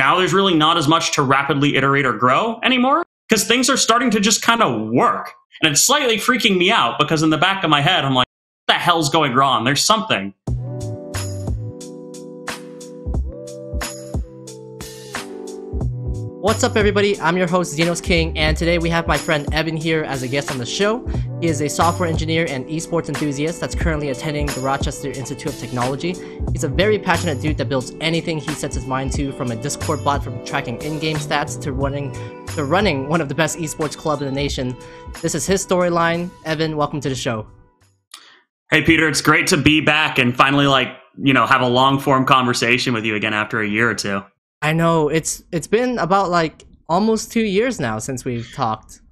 now there's really not as much to rapidly iterate or grow anymore because things are starting to just kind of work. And it's slightly freaking me out because in the back of my head, I'm like, what the hell's going wrong? There's something. What's up, everybody? I'm your host, Xenos King, and today we have my friend Evan here as a guest on the show. He is a software engineer and esports enthusiast that's currently attending the Rochester Institute of Technology. He's a very passionate dude that builds anything he sets his mind to, from a Discord bot from tracking in-game stats to running to running one of the best esports clubs in the nation. This is his storyline. Evan, welcome to the show. Hey, Peter, it's great to be back and finally, like, you know, have a long form conversation with you again after a year or two. I know it's it's been about like almost two years now since we've talked.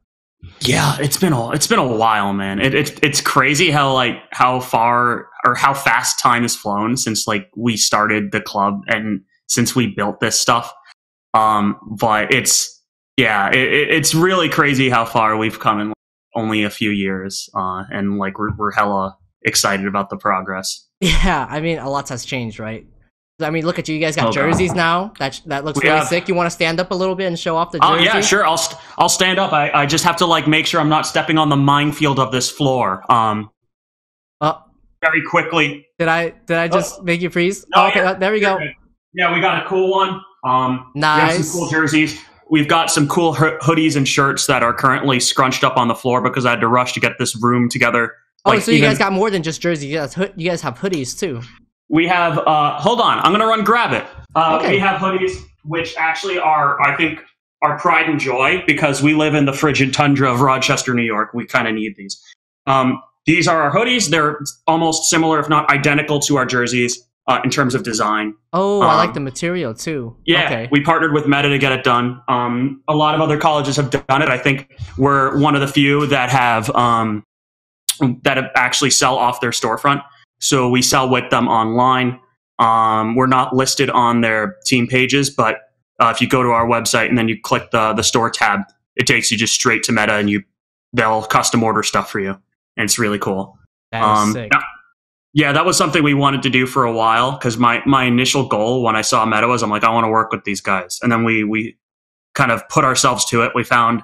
Yeah, it's been a it's been a while, man. It, it it's crazy how like how far or how fast time has flown since like we started the club and since we built this stuff. Um, but it's yeah, it, it's really crazy how far we've come in only a few years. Uh, and like we're we're hella excited about the progress. Yeah, I mean a lot has changed, right? I mean, look at you. You guys got oh, jerseys God. now. That that looks we really have, sick. You want to stand up a little bit and show off the jersey? Oh yeah, sure. I'll st- I'll stand up. I, I just have to like make sure I'm not stepping on the minefield of this floor. Um. Oh. Very quickly. Did I did I just oh. make you freeze? No, oh, okay, yeah, there we go. Yeah, we got a cool one. Um. Nice. some cool jerseys. We've got some cool hoodies and shirts that are currently scrunched up on the floor because I had to rush to get this room together. Oh, like, so you even, guys got more than just jerseys. You guys, you guys have hoodies too. We have, uh, hold on, I'm going to run grab it. Uh, okay. We have hoodies, which actually are, I think, our pride and joy because we live in the frigid tundra of Rochester, New York. We kind of need these. Um, these are our hoodies. They're almost similar, if not identical, to our jerseys uh, in terms of design. Oh, um, I like the material too. Yeah, okay. we partnered with Meta to get it done. Um, a lot of other colleges have done it. I think we're one of the few that have um, that actually sell off their storefront. So we sell with them online. Um, we're not listed on their team pages, but uh, if you go to our website and then you click the the store tab, it takes you just straight to Meta, and you they'll custom order stuff for you, and it's really cool. That um, sick. Yeah, that was something we wanted to do for a while because my my initial goal when I saw Meta was I'm like I want to work with these guys, and then we we kind of put ourselves to it. We found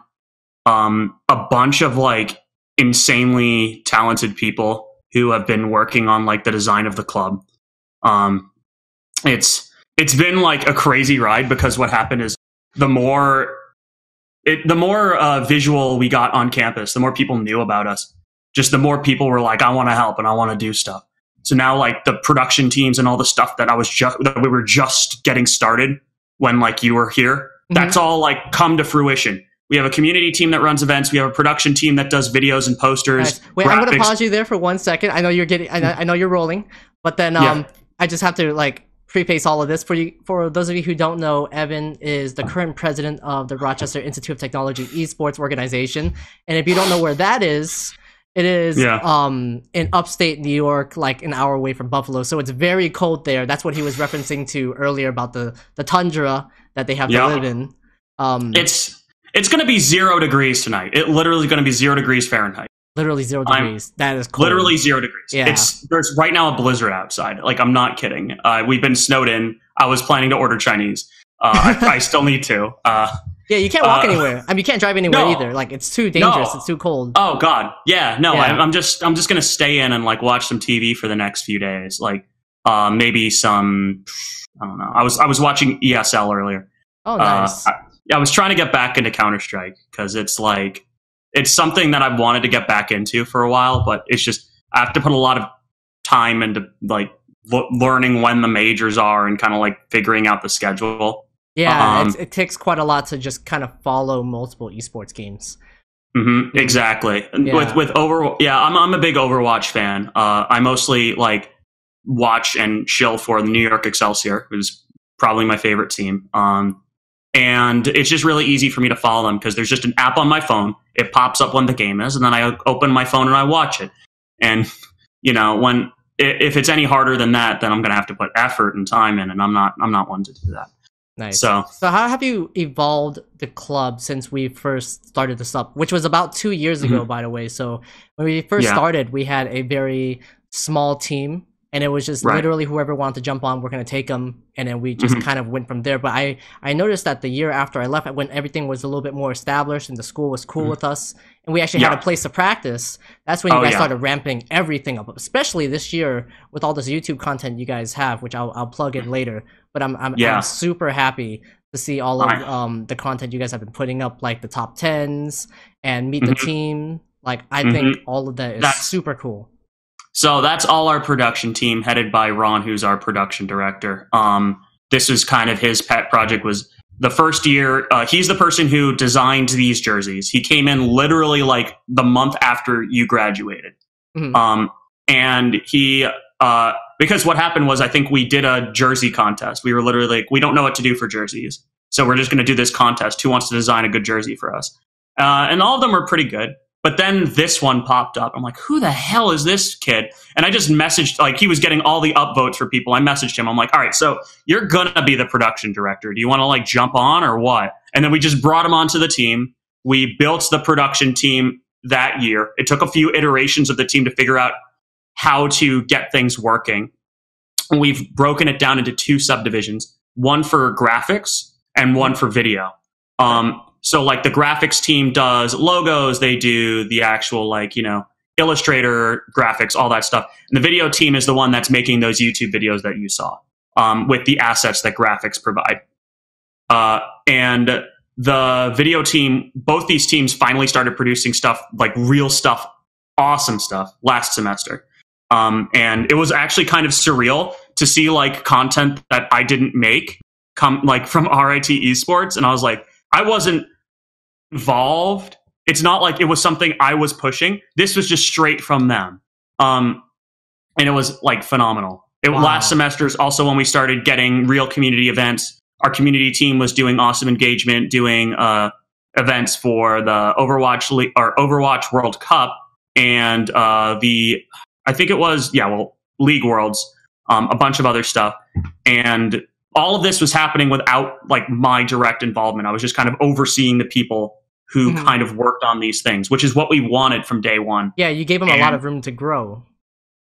um, a bunch of like insanely talented people who have been working on like the design of the club. Um, it's it's been like a crazy ride because what happened is the more it, the more uh, visual we got on campus, the more people knew about us. Just the more people were like, "I want to help and I want to do stuff." So now, like the production teams and all the stuff that I was just that we were just getting started when like you were here, mm-hmm. that's all like come to fruition. We have a community team that runs events. We have a production team that does videos and posters. Wait, graphics. I'm going to pause you there for one second. I know you're getting. I know, I know you're rolling, but then um, yeah. I just have to like preface all of this for you. For those of you who don't know, Evan is the current president of the Rochester Institute of Technology Esports Organization, and if you don't know where that is, it is yeah. um in upstate New York, like an hour away from Buffalo. So it's very cold there. That's what he was referencing to earlier about the the tundra that they have to live in. Um, it's it's going to be zero degrees tonight. It literally going to be zero degrees Fahrenheit. Literally zero degrees. I'm that is cold. literally zero degrees. Yeah. It's there's right now a blizzard outside. Like I'm not kidding. Uh, we've been snowed in. I was planning to order Chinese. Uh, I, I, still need to. Uh, yeah, you can't walk uh, anywhere. I mean, you can't drive anywhere no, either. Like it's too dangerous. No. It's too cold. Oh God, yeah. No, yeah. I, am just I'm just gonna stay in and like watch some TV for the next few days. Like uh, maybe some. I don't know. I was I was watching ESL earlier. Oh, nice. Uh, yeah, I was trying to get back into Counter Strike because it's like it's something that I've wanted to get back into for a while, but it's just I have to put a lot of time into like lo- learning when the majors are and kind of like figuring out the schedule. Yeah, um, it takes quite a lot to just kind of follow multiple esports games. Mm-hmm, exactly. Yeah. With with over, yeah, I'm I'm a big Overwatch fan. Uh, I mostly like watch and chill for the New York Excelsior, who's probably my favorite team. Um, and it's just really easy for me to follow them because there's just an app on my phone. It pops up when the game is, and then I open my phone and I watch it. And you know, when if it's any harder than that, then I'm going to have to put effort and time in, and I'm not I'm not one to do that. Nice. So, so how have you evolved the club since we first started this up, which was about two years ago, mm-hmm. by the way? So when we first yeah. started, we had a very small team and it was just Right. literally whoever wanted to jump on, we're gonna take them, and then we just Mhm. kind of went from there. But I I noticed that the year after I left, when everything was a little bit more established and the school was cool Mhm. with us, and we actually had a place to practice, that's when you Oh, guys yeah. started ramping everything up. Especially this year with all this YouTube content you guys have, which I'll I'll plug in later. But I'm I'm, Yeah. I'm super happy to see all of Right. um the content you guys have been putting up, like the top tens and meet the Mhm. team. Like I think all of that is That's- super cool. So that's all our production team, headed by Ron, who's our production director. Um, this is kind of his pet project. Was the first year? Uh, he's the person who designed these jerseys. He came in literally like the month after you graduated, Mhm. um, and he uh, because what happened was I think we did a jersey contest. We were literally like, we don't know what to do for jerseys, so we're just going to do this contest. Who wants to design a good jersey for us? Uh, and all of them were pretty good. But then this one popped up. I'm like, who the hell is this kid? And I just messaged, like, he was getting all the upvotes for people. I messaged him. I'm like, all right, so you're going to be the production director. Do you want to, like, jump on or what? And then we just brought him onto the team. We built the production team that year. It took a few iterations of the team to figure out how to get things working. We've broken it down into two subdivisions one for graphics and one for video. Um, so like the graphics team does logos, they do the actual like, you know, Illustrator graphics, all that stuff. And the video team is the one that's making those YouTube videos that you saw um, with the assets that graphics provide. Uh, and the video team, both these teams finally started producing stuff like real stuff, awesome stuff last semester. Um, and it was actually kind of surreal to see like content that I didn't make come like from RIT esports. And I was like, I wasn't involved. It's not like it was something I was pushing. This was just straight from them. Um, and it was like phenomenal. It, Wow. Last semester is also when we started getting real community events. Our community team was doing awesome engagement, doing uh, events for the Overwatch Le- or Overwatch World Cup and uh, the I think it was yeah well League Worlds, um, a bunch of other stuff, and all of this was happening without like my direct involvement. I was just kind of overseeing the people who Mhm. kind of worked on these things, which is what we wanted from day one. Yeah, you gave him a lot of room to grow.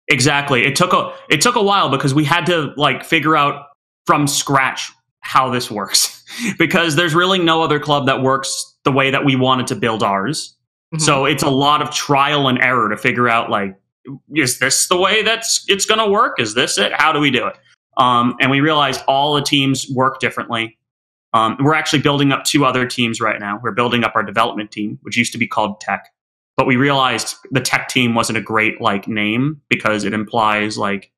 Exactly. It took a it took a while because we had to like figure out from scratch how this works because there's really no other club that works the way that we wanted to build ours. Mhm. So it's a lot of trial and error to figure out like is this the way that's it's going to work? Is this it? How do we do it? Um, and we realized all the teams work differently. Um, we're actually building up two other teams right now. We're building up our development team, which used to be called tech, but we realized the tech team wasn't a great like name because it implies like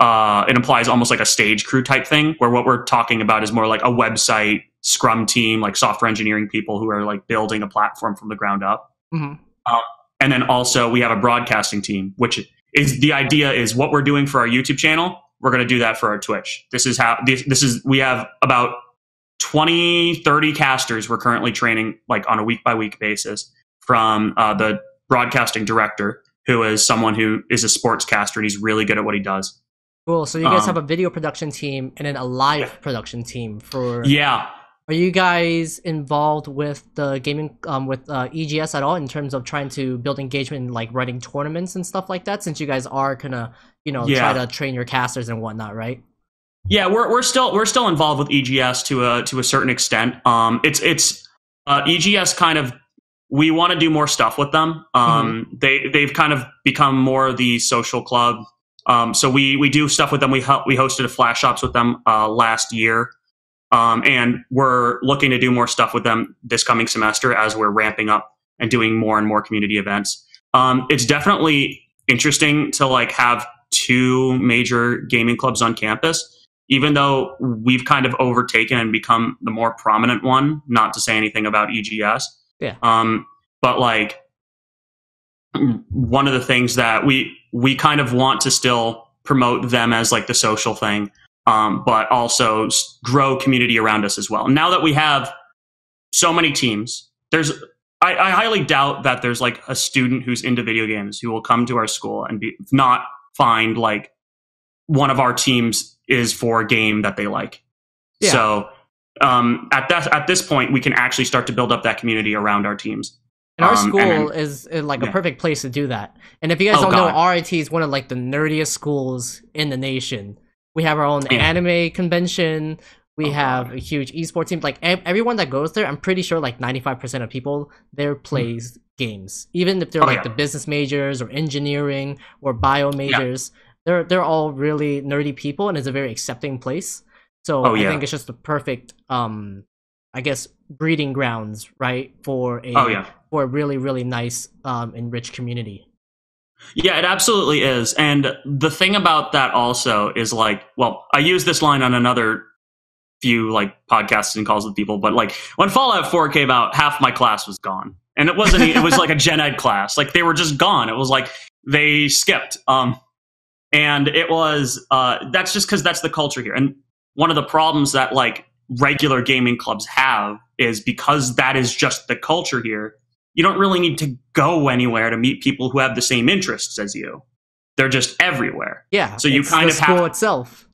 uh, it implies almost like a stage crew type thing, where what we're talking about is more like a website scrum team, like software engineering people who are like building a platform from the ground up. Mhm. And then also we have a broadcasting team, which is the idea is what we're doing for our YouTube channel. We're going to do that for our Twitch. This is how this, this is, we have about 20, 30 casters we're currently training like on a week by week basis from uh, the broadcasting director, who is someone who is a sportscaster and he's really good at what he does. Cool. So you guys Um, have a video production team and then a live production team for. Yeah. Are you guys involved with the gaming um with uh, EGS at all in terms of trying to build engagement and like running tournaments and stuff like that? Since you guys are gonna you know Yeah. try to train your casters and whatnot, right? Yeah, we're we're still we're still involved with EGS to a to a certain extent. Um, it's it's uh, EGS kind of we want to do more stuff with them. Um, they they've kind of become more the social club. Um, so we we do stuff with them. We ho- we hosted a flash shops with them uh, last year, um, and we're looking to do more stuff with them this coming semester as we're ramping up and doing more and more community events. Um, it's definitely interesting to like have two major gaming clubs on campus even though we've kind of overtaken and become the more prominent one, not to say anything about EGS. Yeah. Um, but like one of the things that we we kind of want to still promote them as like the social thing, um, but also grow community around us as well. Now that we have so many teams, there's I, I highly doubt that there's like a student who's into video games who will come to our school and be not find like one of our teams is for a game that they like. Yeah. So um, at that at this point, we can actually start to build up that community around our teams. And our um, school and, is, is, like yeah. a perfect place to do that. And if you guys oh, don't God. know, RIT is one of like the nerdiest schools in the nation. We have our own yeah. anime convention. We oh, have God. a huge esports team. Like everyone that goes there, I'm pretty sure like 95% of people there hmm. plays mm. games. Even if they're oh, like yeah. the business majors or engineering or bio majors. They're they're all really nerdy people, and it's a very accepting place. So oh, I think it's just the perfect, um, I guess, breeding grounds, right, for a oh, yeah. for a really really nice um, and rich community. Yeah, it absolutely is. And the thing about that also is like, well, I use this line on another few like podcasts and calls with people, but like when Fallout 4 came out, half my class was gone. And it wasn't it was like a gen ed class. Like they were just gone. It was like they skipped. Um and it was uh that's just cuz that's the culture here. And one of the problems that like regular gaming clubs have is because that is just the culture here. You don't really need to go anywhere to meet people who have the same interests as you. They're just everywhere. Yeah. So you kind of have to show itself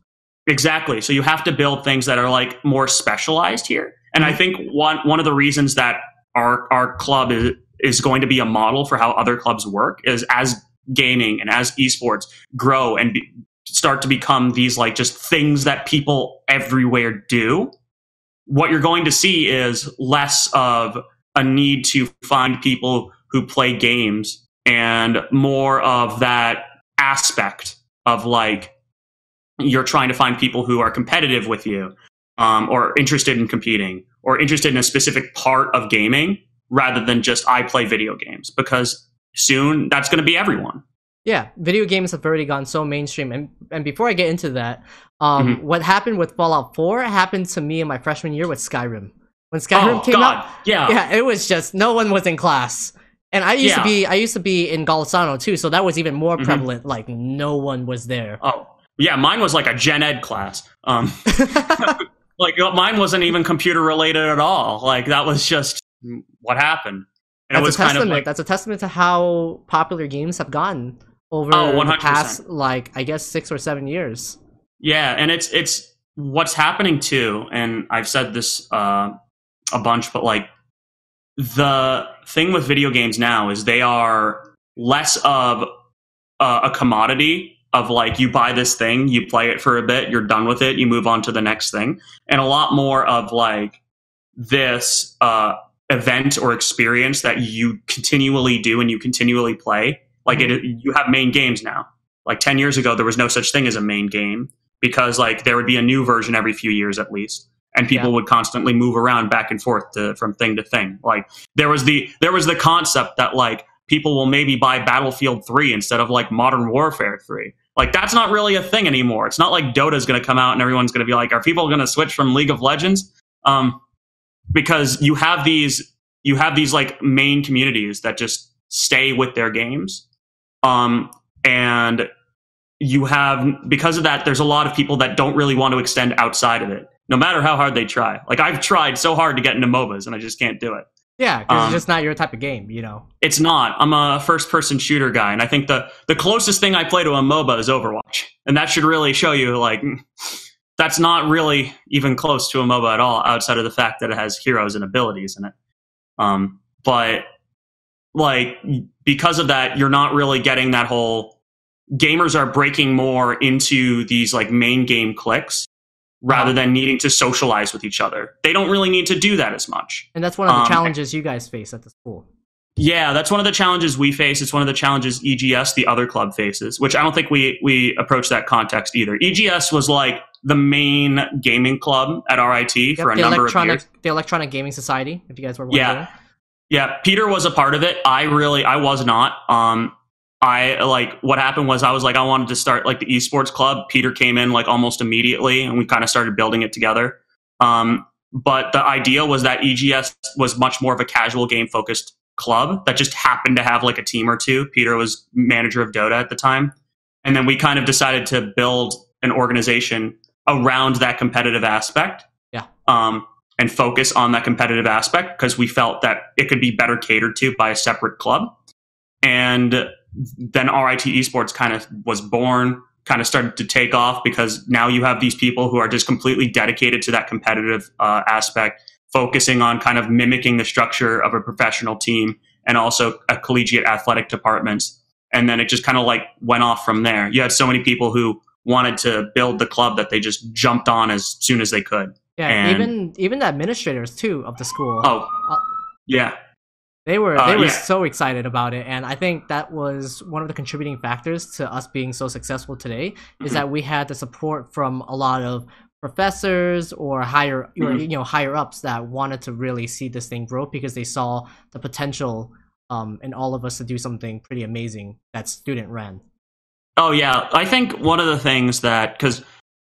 Exactly. So you have to build things that are like more specialized here. And I mm-hmm. think one one of the reasons that our our club is is going to be a model for how other clubs work is as gaming and as esports grow and be, start to become these like just things that people everywhere do. What you're going to see is less of a need to find people who play games and more of that aspect of like you're trying to find people who are competitive with you um, or interested in competing or interested in a specific part of gaming rather than just I play video games because soon that's going to be everyone. Yeah, video games have already gone so mainstream. And, and before I get into that, um, mm-hmm. what happened with Fallout 4 happened to me in my freshman year with Skyrim. When Skyrim oh, came God. out, yeah. yeah, it was just no one was in class. And I used yeah. to be I used to be in Golisano too, so that was even more mm-hmm. prevalent. Like no one was there. Oh, yeah, mine was like a gen ed class. Um, like uh, mine wasn't even computer related at all. Like that was just what happened. And that's a testament. Kind of like, that's a testament to how popular games have gotten over oh, the past, like I guess, six or seven years. Yeah, and it's it's what's happening too. And I've said this uh, a bunch, but like the thing with video games now is they are less of uh, a commodity of like you buy this thing, you play it for a bit, you're done with it, you move on to the next thing, and a lot more of like this uh, event or experience that you continually do and you continually play. Like it, you have main games now. Like ten years ago, there was no such thing as a main game because like there would be a new version every few years at least and people yeah. would constantly move around back and forth to, from thing to thing like there was the there was the concept that like people will maybe buy battlefield 3 instead of like modern warfare 3 like that's not really a thing anymore. It's not like Dota's going to come out and everyone's going to be like, are people going to switch from League of Legends? Um, because you have these you have these like main communities that just stay with their games. Um, and you have because of that, there's a lot of people that don't really want to extend outside of it, no matter how hard they try. Like I've tried so hard to get into MOBAs and I just can't do it. Yeah, because um, it's just not your type of game, you know. It's not. I'm a first person shooter guy, and I think the the closest thing I play to a MOBA is Overwatch. And that should really show you like that's not really even close to a MOBA at all, outside of the fact that it has heroes and abilities in it. Um, but like because of that, you're not really getting that whole gamers are breaking more into these like main game clicks rather than needing to socialize with each other. They don't really need to do that as much. And that's one of the um, challenges you guys face at the school. Yeah, that's one of the challenges we face. It's one of the challenges EGS, the other club, faces, which I don't think we we approach that context either. EGS was like the main gaming club at RIT yep, for a number of years. The Electronic Gaming Society, if you guys were wondering. Yeah, yeah. Peter was a part of it. I really, I was not. Um, I like what happened was I was like I wanted to start like the esports club. Peter came in like almost immediately, and we kind of started building it together. Um, but the idea was that EGS was much more of a casual game focused club that just happened to have like a team or two. Peter was manager of Dota at the time, and then we kind of decided to build an organization around that competitive aspect. Yeah. Um, and focus on that competitive aspect because we felt that it could be better catered to by a separate club. And then RIT Esports kind of was born, kind of started to take off because now you have these people who are just completely dedicated to that competitive uh, aspect, focusing on kind of mimicking the structure of a professional team and also a collegiate athletic departments. And then it just kind of like went off from there. You had so many people who wanted to build the club that they just jumped on as soon as they could. Yeah, And- even even the administrators too of the school. Oh, Uh, yeah. They were Uh, they were yeah. so excited about it, and I think that was one of the contributing factors to us being so successful today. Is Mhm. that we had the support from a lot of professors or higher or Mhm. you know higher ups that wanted to really see this thing grow because they saw the potential um, in all of us to do something pretty amazing that student ran. Oh yeah, I think one of the things that because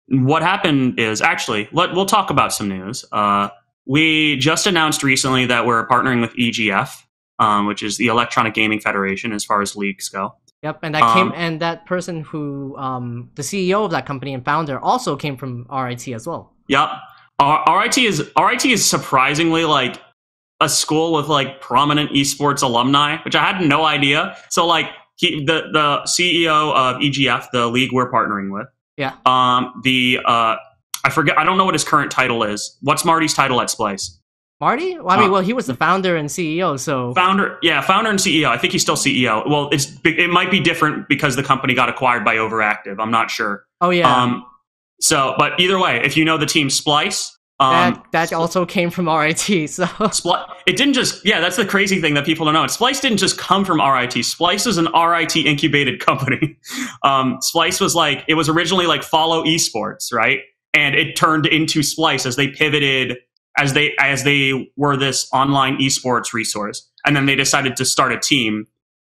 what happened is actually let we'll talk about some news. Uh, we just announced recently that we're partnering with EGF, um, which is the Electronic Gaming Federation, as far as leagues go. Yep, and that came Um, and that person who um, the CEO of that company and founder also came from RIT as well. Yep, R- RIT is RIT is surprisingly like a school with like prominent esports alumni, which I had no idea. So like he, the the CEO of EGF, the league we're partnering with. Yeah. Um, the uh, I forget. I don't know what his current title is. What's Marty's title at Splyce? Marty? Well, I mean, Uh, well, he was the founder and CEO, so Founder, yeah, founder and CEO. I think he's still CEO. Well, it's it might be different because the company got acquired by Overactive. I'm not sure. oh yeah, Um, so, but either way, if you know the team Splyce, um, that that also came from RIT. So. It didn't just yeah that's the crazy thing that people don't know. Splyce didn't just come from rit splyce is an rit incubated company. Um, splyce was like it was originally like follow esports right? And it turned into splyce as they pivoted as they as they were this online esports resource. And then they decided to start a team.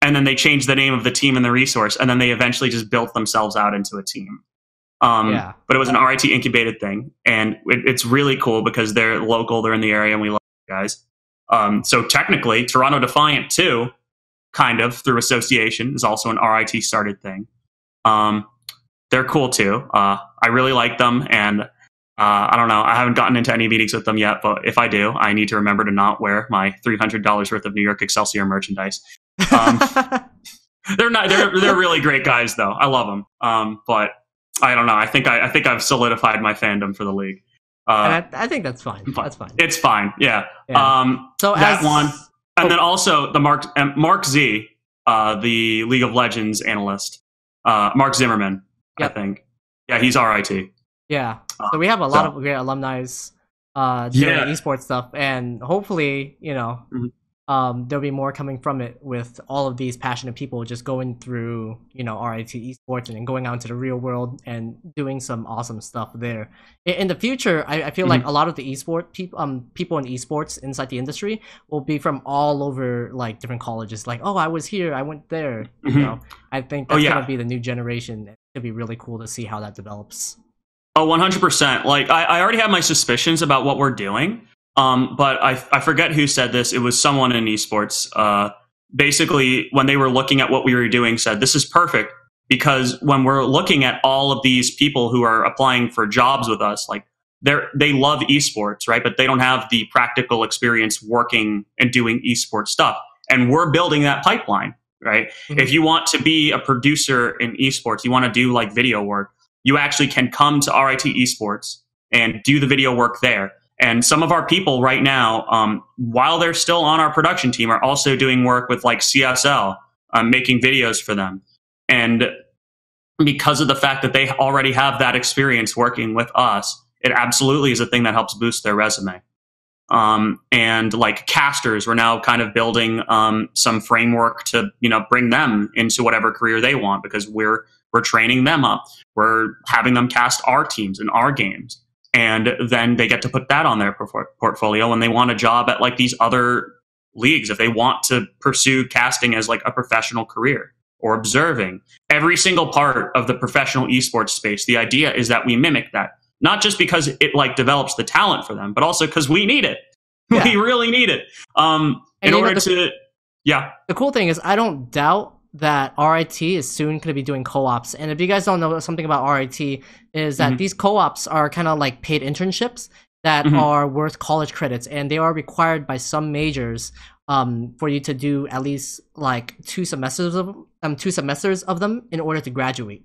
And then they changed the name of the team and the resource. And then they eventually just built themselves out into a team um, Yeah. but it was an RIT incubated thing, and it, it's really cool because they're local, they're in the area, and we love you guys. Um, so technically, Toronto Defiant too, kind of through association, is also an RIT started thing. Um, they're cool too. Uh, I really like them, and uh, I don't know. I haven't gotten into any meetings with them yet, but if I do, I need to remember to not wear my three hundred dollars worth of New York Excelsior merchandise. Um, They're not. They're they're really great guys, though. I love them. Um, but I don't know. I think I, I think I've solidified my fandom for the league. Uh, and I, I think that's fine. fine. That's fine. it's fine. Yeah. Yeah. Um, so that as, one. and Oh. then also the Mark um, Mark Z, uh, the League of Legends analyst, uh, Mark Zimmerman. Yep. I think. Yeah, he's RIT. Yeah. Uh, So we have a lot so- of great alumni uh, doing Yeah. esports stuff, and hopefully, you know, Mhm. Um, there'll be more coming from it with all of these passionate people just going through, you know, RIT esports and then going out into the real world and doing some awesome stuff there. In, in the future, I, I feel like Mm-hmm. a lot of the esports people, um, people in esports inside the industry will be from all over, like different colleges. Like, oh, I was here, I went there. Mhm. You know, I think Oh, that's yeah. gonna be the new generation. It'll be really cool to see how that develops. Oh, 100%. Like, I, I already have my suspicions about what we're doing. Um, but I, I forget who said this. It was someone in esports. Uh, basically, when they were looking at what we were doing, said, This is perfect because when we're looking at all of these people who are applying for jobs with us, like, they're, they love esports, right? But they don't have the practical experience working and doing esports stuff. And we're building that pipeline, right? Mhm. If you want to be a producer in esports, you want to do like video work, you actually can come to RIT Esports and do the video work there. And some of our people right now, um, while they're still on our production team, are also doing work with like CSL, um, making videos for them. And because of the fact that they already have that experience working with us, it absolutely is a thing that helps boost their resume. Um, and like casters, we're now kind of building um, some framework to you know bring them into whatever career they want because we're we're training them up. We're having them cast our teams and our games, and then they get to put that on their portfolio when they want a job at like these other leagues if they want to pursue casting as like a professional career or observing. Every single part of the professional esports space the idea is that we mimic that not just because it like develops the talent for them but also because we need it. Yeah. we really need it. Um And in you know, order the- to yeah. The cool thing is I don't doubt that RIT is soon going to be doing co-ops. And if you guys don't know something about RIT, is that Mhm. these co-ops are kind of like paid internships that Mhm. are worth college credits, and they are required by some majors um, for you to do at least like two semesters of um two semesters of them in order to graduate.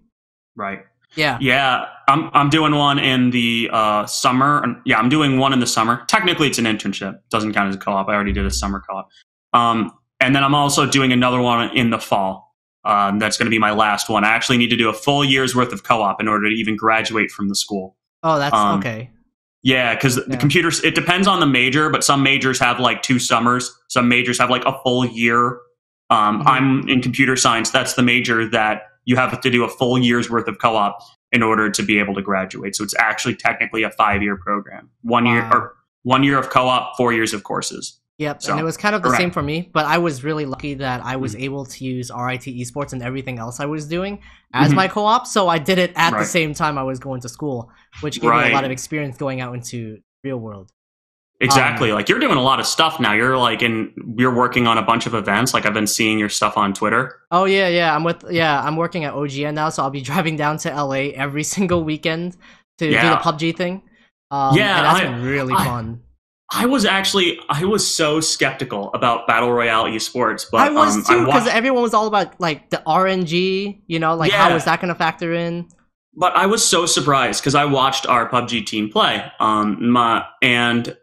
right Yeah. Yeah, I'm I'm doing one in the uh, summer. Yeah, I'm doing one in the summer. Technically, it's an internship. Doesn't count as a co-op. I already did a summer co-op. Um, and then I'm also doing another one in the fall. Um, that's going to be my last one. I actually need to do a full year's worth of co-op in order to even graduate from the school. Oh, that's um, okay. Yeah, because yeah. the computers. It depends on the major, but some majors have like two summers. Some majors have like a full year. Um, mm-hmm. I'm in computer science. That's the major that you have to do a full year's worth of co-op in order to be able to graduate. So it's actually technically a five-year program. One wow. year or one year of co-op, four years of courses. Yep, so, and it was kind of the same for me, but I was really lucky that I was mm-hmm. able to use RIT esports and everything else I was doing as mm-hmm. my co-op. So I did it at right. the same time I was going to school, which gave right. me a lot of experience going out into real world. Exactly. Um, like you're doing a lot of stuff now. You're like in you're working on a bunch of events. Like I've been seeing your stuff on Twitter. Oh yeah, yeah. I'm with yeah, I'm working at OGN now, so I'll be driving down to LA every single weekend to yeah. do the PUBG thing. Um, yeah, and that's I, been really I, fun. I was actually I was so skeptical about battle royale esports, but I was um, too because everyone was all about like the RNG. You know, like yeah. how is that going to factor in? But I was so surprised because I watched our PUBG team play, um, my, and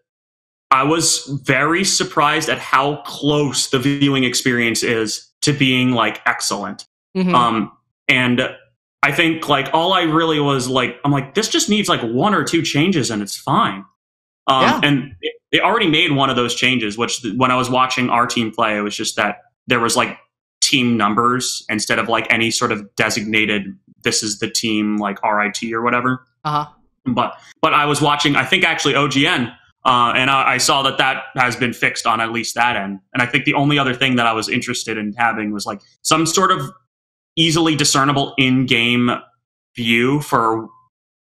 I was very surprised at how close the viewing experience is to being like excellent. Mm-hmm. Um, and I think like all I really was like, I'm like, this just needs like one or two changes and it's fine. Um, yeah. And they already made one of those changes, which when I was watching our team play, it was just that there was like team numbers instead of like any sort of designated, this is the team like RIT or whatever. Uh huh. But, but I was watching, I think actually OGN, uh, and I, I, saw that that has been fixed on at least that end. And I think the only other thing that I was interested in having was like some sort of easily discernible in game view for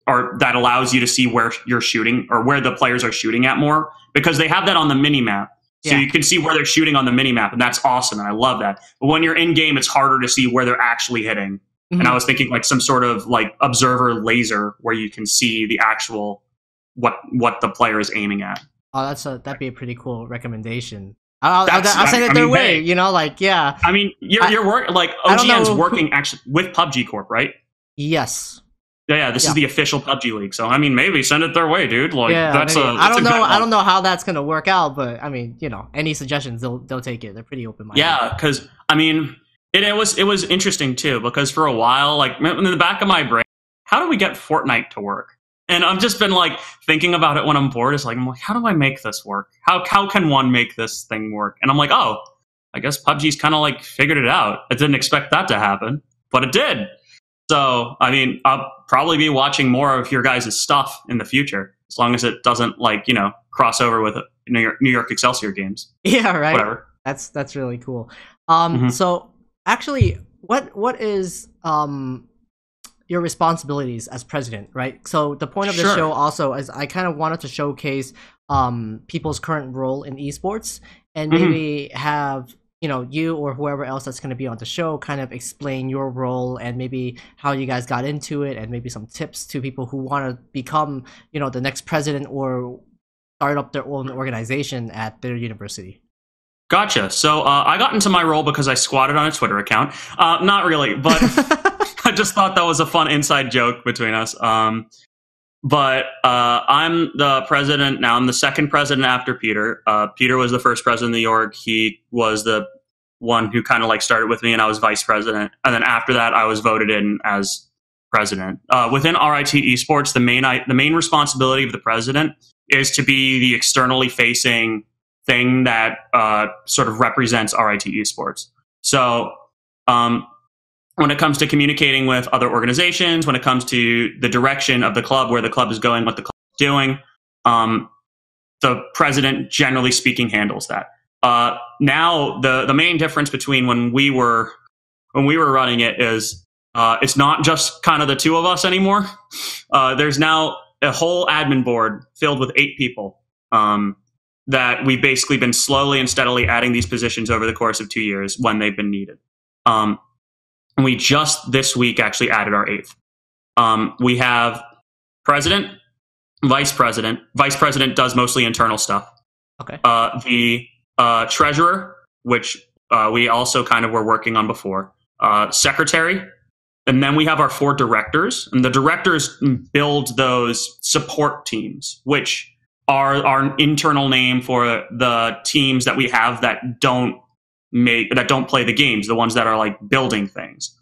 or that allows you to see where you're shooting or where the players are shooting at more because they have that on the mini map. So yeah. you can see where they're shooting on the mini map, and that's awesome, and I love that. But when you're in game, it's harder to see where they're actually hitting. Mm-hmm. And I was thinking like some sort of like observer laser where you can see the actual what what the player is aiming at. Oh, that's a that'd be a pretty cool recommendation. I'll, I'll, I'll send it I their mean, way. Hey, you know, like yeah. I mean, you're I, you're work like OGN's working actually with PUBG Corp, right? Yes. Yeah, yeah. This yeah. is the official PUBG league, so I mean, maybe send it their way, dude. Like yeah, that's maybe. a. That's I don't know. I don't know how that's gonna work out, but I mean, you know, any suggestions, they'll they'll take it. They're pretty open minded. Yeah, because I mean, it, it was it was interesting too because for a while, like in the back of my brain, how do we get Fortnite to work? And I've just been like thinking about it when I'm bored. It's like I'm like, how do I make this work? How how can one make this thing work? And I'm like, oh, I guess PUBG's kind of like figured it out. I didn't expect that to happen, but it did. So, I mean, I'll probably be watching more of your guys' stuff in the future, as long as it doesn't like you know cross over with New York, New York Excelsior games. Yeah, right. Whatever. That's that's really cool. Um, mm-hmm. so actually, what what is um your responsibilities as president, right? So the point of the sure. show also is I kind of wanted to showcase um people's current role in esports and mm-hmm. maybe have you know you or whoever else that's going to be on the show kind of explain your role and maybe how you guys got into it and maybe some tips to people who want to become you know the next president or start up their own organization at their university. Gotcha. So uh, i got into my role because i squatted on a twitter account. Uh, not really but i just thought that was a fun inside joke between us. Um, but uh, I'm the president now. I'm the second president after Peter. Uh, Peter was the first president of New York. He was the one who kind of like started with me, and I was vice president. And then after that, I was voted in as president. Uh, within RIT Esports, the main the main responsibility of the president is to be the externally facing thing that uh, sort of represents RIT Esports. So um, when it comes to communicating with other organizations, when it comes to the direction of the club, where the club is going, what the club is doing, um, the president, generally speaking, handles that. Uh, now, the the main difference between when we were when we were running it is uh, it's not just kind of the two of us anymore. Uh, there's now a whole admin board filled with eight people um, that we've basically been slowly and steadily adding these positions over the course of two years when they've been needed. Um, and we just this week actually added our eighth. Um, we have president, vice president. Vice president does mostly internal stuff. Okay. Uh, the uh, treasurer, which uh, we also kind of were working on before. Uh, secretary, and then we have our four directors, and the directors build those support teams, which are our internal name for the teams that we have that don't make that don't play the games, the ones that are like building things.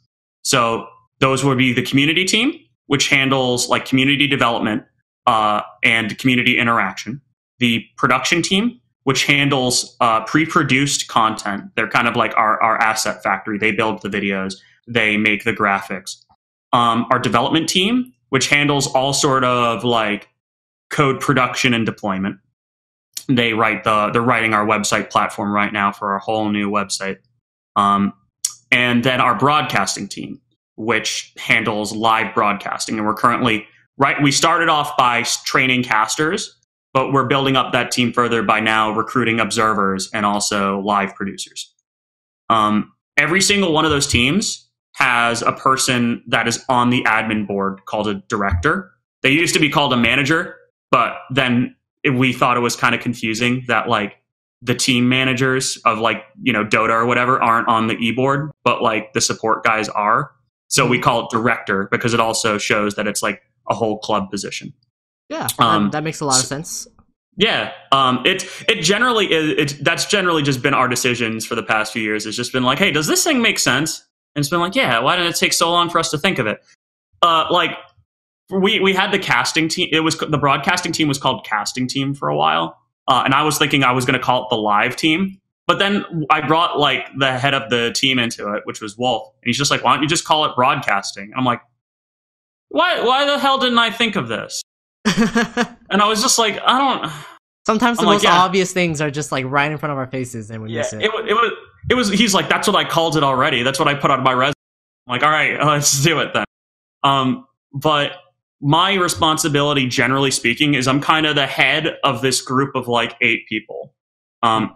So those would be the community team, which handles like community development uh, and community interaction. The production team, which handles uh, pre-produced content. They're kind of like our, our asset factory. They build the videos, they make the graphics. Um, our development team, which handles all sort of like code production and deployment. They write the they're writing our website platform right now for our whole new website. Um, and then our broadcasting team, which handles live broadcasting, and we're currently right. We started off by training casters, but we're building up that team further by now recruiting observers and also live producers. Um, every single one of those teams has a person that is on the admin board called a director. They used to be called a manager, but then we thought it was kind of confusing that like the team managers of like you know Dota or whatever aren't on the e board, but like the support guys are. So we call it director because it also shows that it's like a whole club position. Yeah, um, that makes a lot of sense. Yeah, um, it it generally is. It, that's generally just been our decisions for the past few years. It's just been like, hey, does this thing make sense? And it's been like, yeah, why did it take so long for us to think of it? Uh, like we we had the casting team. It was the broadcasting team was called casting team for a while, uh, and I was thinking I was going to call it the live team. But then I brought like the head of the team into it, which was Wolf, and he's just like, "Why don't you just call it broadcasting?" And I'm like, "Why? Why the hell didn't I think of this?" and I was just like, "I don't." Sometimes the I'm most like, yeah. obvious things are just like right in front of our faces, and we yeah, miss it. It, it was. It was. He's like, "That's what I called it already. That's what I put on my resume." I'm like, "All right, let's do it then." Um, but my responsibility, generally speaking, is I'm kind of the head of this group of like eight people. Um,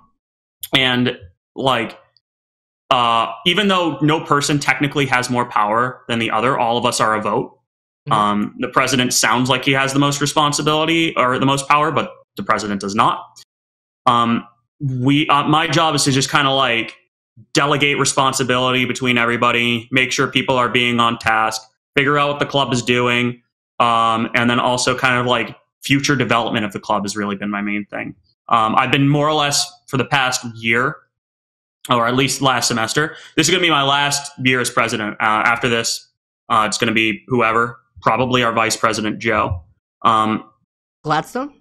and like, uh, even though no person technically has more power than the other, all of us are a vote. Mm-hmm. Um, the president sounds like he has the most responsibility or the most power, but the president does not. Um, we, uh, my job is to just kind of like delegate responsibility between everybody, make sure people are being on task, figure out what the club is doing, um, and then also kind of like future development of the club has really been my main thing. Um, I've been more or less for the past year, or at least last semester. This is going to be my last year as president. Uh, after this, uh, it's going to be whoever, probably our vice president, Joe. Um, Gladstone?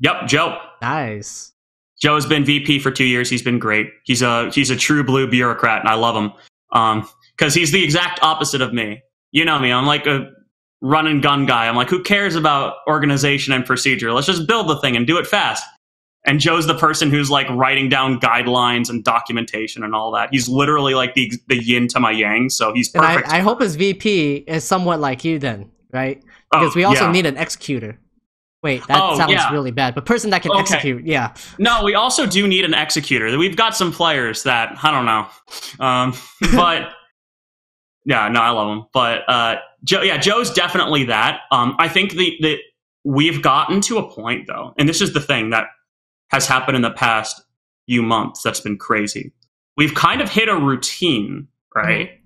Yep, Joe. Nice. Joe has been VP for two years. He's been great. He's a he's a true blue bureaucrat, and I love him because um, he's the exact opposite of me. You know me. I'm like a run and gun guy. I'm like, who cares about organization and procedure? Let's just build the thing and do it fast. And Joe's the person who's like writing down guidelines and documentation and all that. He's literally like the the yin to my yang. So he's perfect. I, I, hope his VP is somewhat like you then, right? Because oh, we also yeah. need an executor. Wait, that oh, sounds yeah. really bad. But person that can okay. execute, yeah. No, we also do need an executor. We've got some players that I don't know, um, but yeah, no, I love him. But uh, Joe, yeah, Joe's definitely that. Um, I think the the we've gotten to a point though, and this is the thing that has happened in the past few months that's been crazy. We've kind of hit a routine, right? Mm-hmm.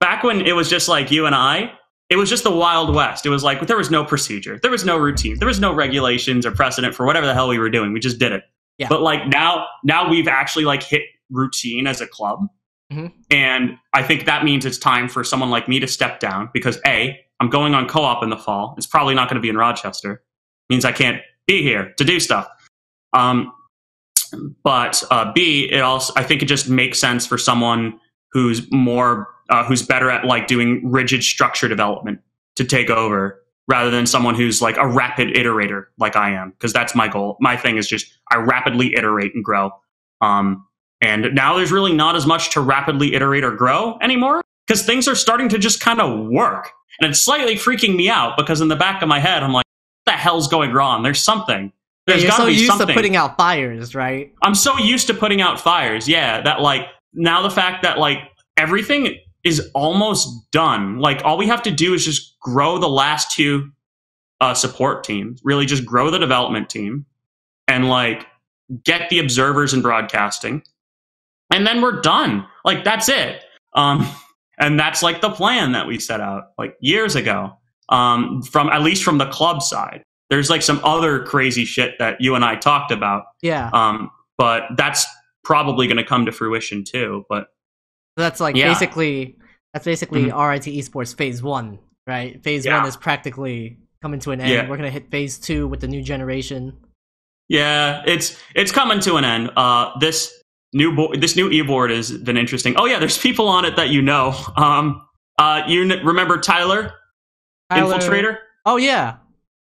Back when it was just like you and I, it was just the wild west. It was like there was no procedure, there was no routine, there was no regulations or precedent for whatever the hell we were doing. We just did it. Yeah. But like now, now we've actually like hit routine as a club, Mm-hmm. And I think that means it's time for someone like me to step down because A, I'm going on co op in the fall. It's probably not going to be in Rochester. It means I can't be here to do stuff. Um, but uh, B, it also I think it just makes sense for someone who's more uh, who's better at like doing rigid structure development to take over rather than someone who's like a rapid iterator like I am because that's my goal. My thing is just I rapidly iterate and grow. Um, and now there's really not as much to rapidly iterate or grow anymore because things are starting to just kind of work. And it's slightly freaking me out because in the back of my head, I'm like, what the hell's going wrong? There's something. There's yeah, you're so used something. to putting out fires, right? I'm so used to putting out fires. Yeah. That like now the fact that like everything is almost done. Like all we have to do is just grow the last two uh, support teams, really just grow the development team and like get the observers in broadcasting and then we're done. Like that's it. Um, and that's like the plan that we set out like years ago. Um, from at least from the club side. There's like some other crazy shit that you and I talked about. Yeah. Um, but that's probably going to come to fruition too. But that's like yeah. basically that's basically mm-hmm. RIT Esports Phase One, right? Phase yeah. One is practically coming to an end. Yeah. We're gonna hit Phase Two with the new generation. Yeah, it's it's coming to an end. Uh, this new bo- this new e-board has been interesting. Oh yeah, there's people on it that you know. Um, uh, you n- remember Tyler, Tyler, Infiltrator? Oh yeah,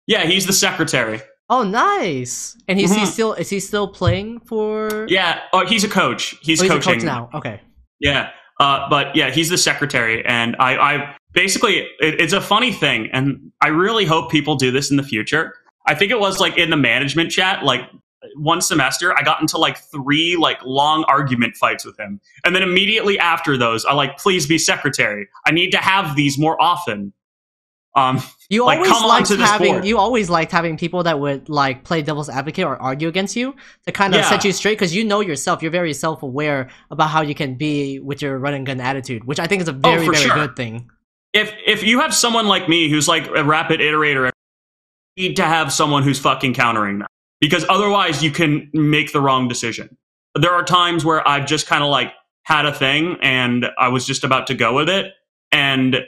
yeah, he's the secretary. Oh, nice. And he's, mm-hmm. he still is he still playing for? Yeah. Oh, he's a coach. He's, oh, he's coaching coach now. Okay. Yeah. Uh, but yeah, he's the secretary, and I, I basically it, it's a funny thing, and I really hope people do this in the future. I think it was like in the management chat, like one semester, I got into like three like long argument fights with him, and then immediately after those, I like, please be secretary. I need to have these more often. Um, you like, always liked having board. you always liked having people that would like play devil's advocate or argue against you to kind of yeah. set you straight because you know yourself. You're very self aware about how you can be with your run and gun attitude, which I think is a very oh, very sure. good thing. If if you have someone like me who's like a rapid iterator, you need to have someone who's fucking countering that because otherwise you can make the wrong decision. There are times where I've just kind of like had a thing and I was just about to go with it and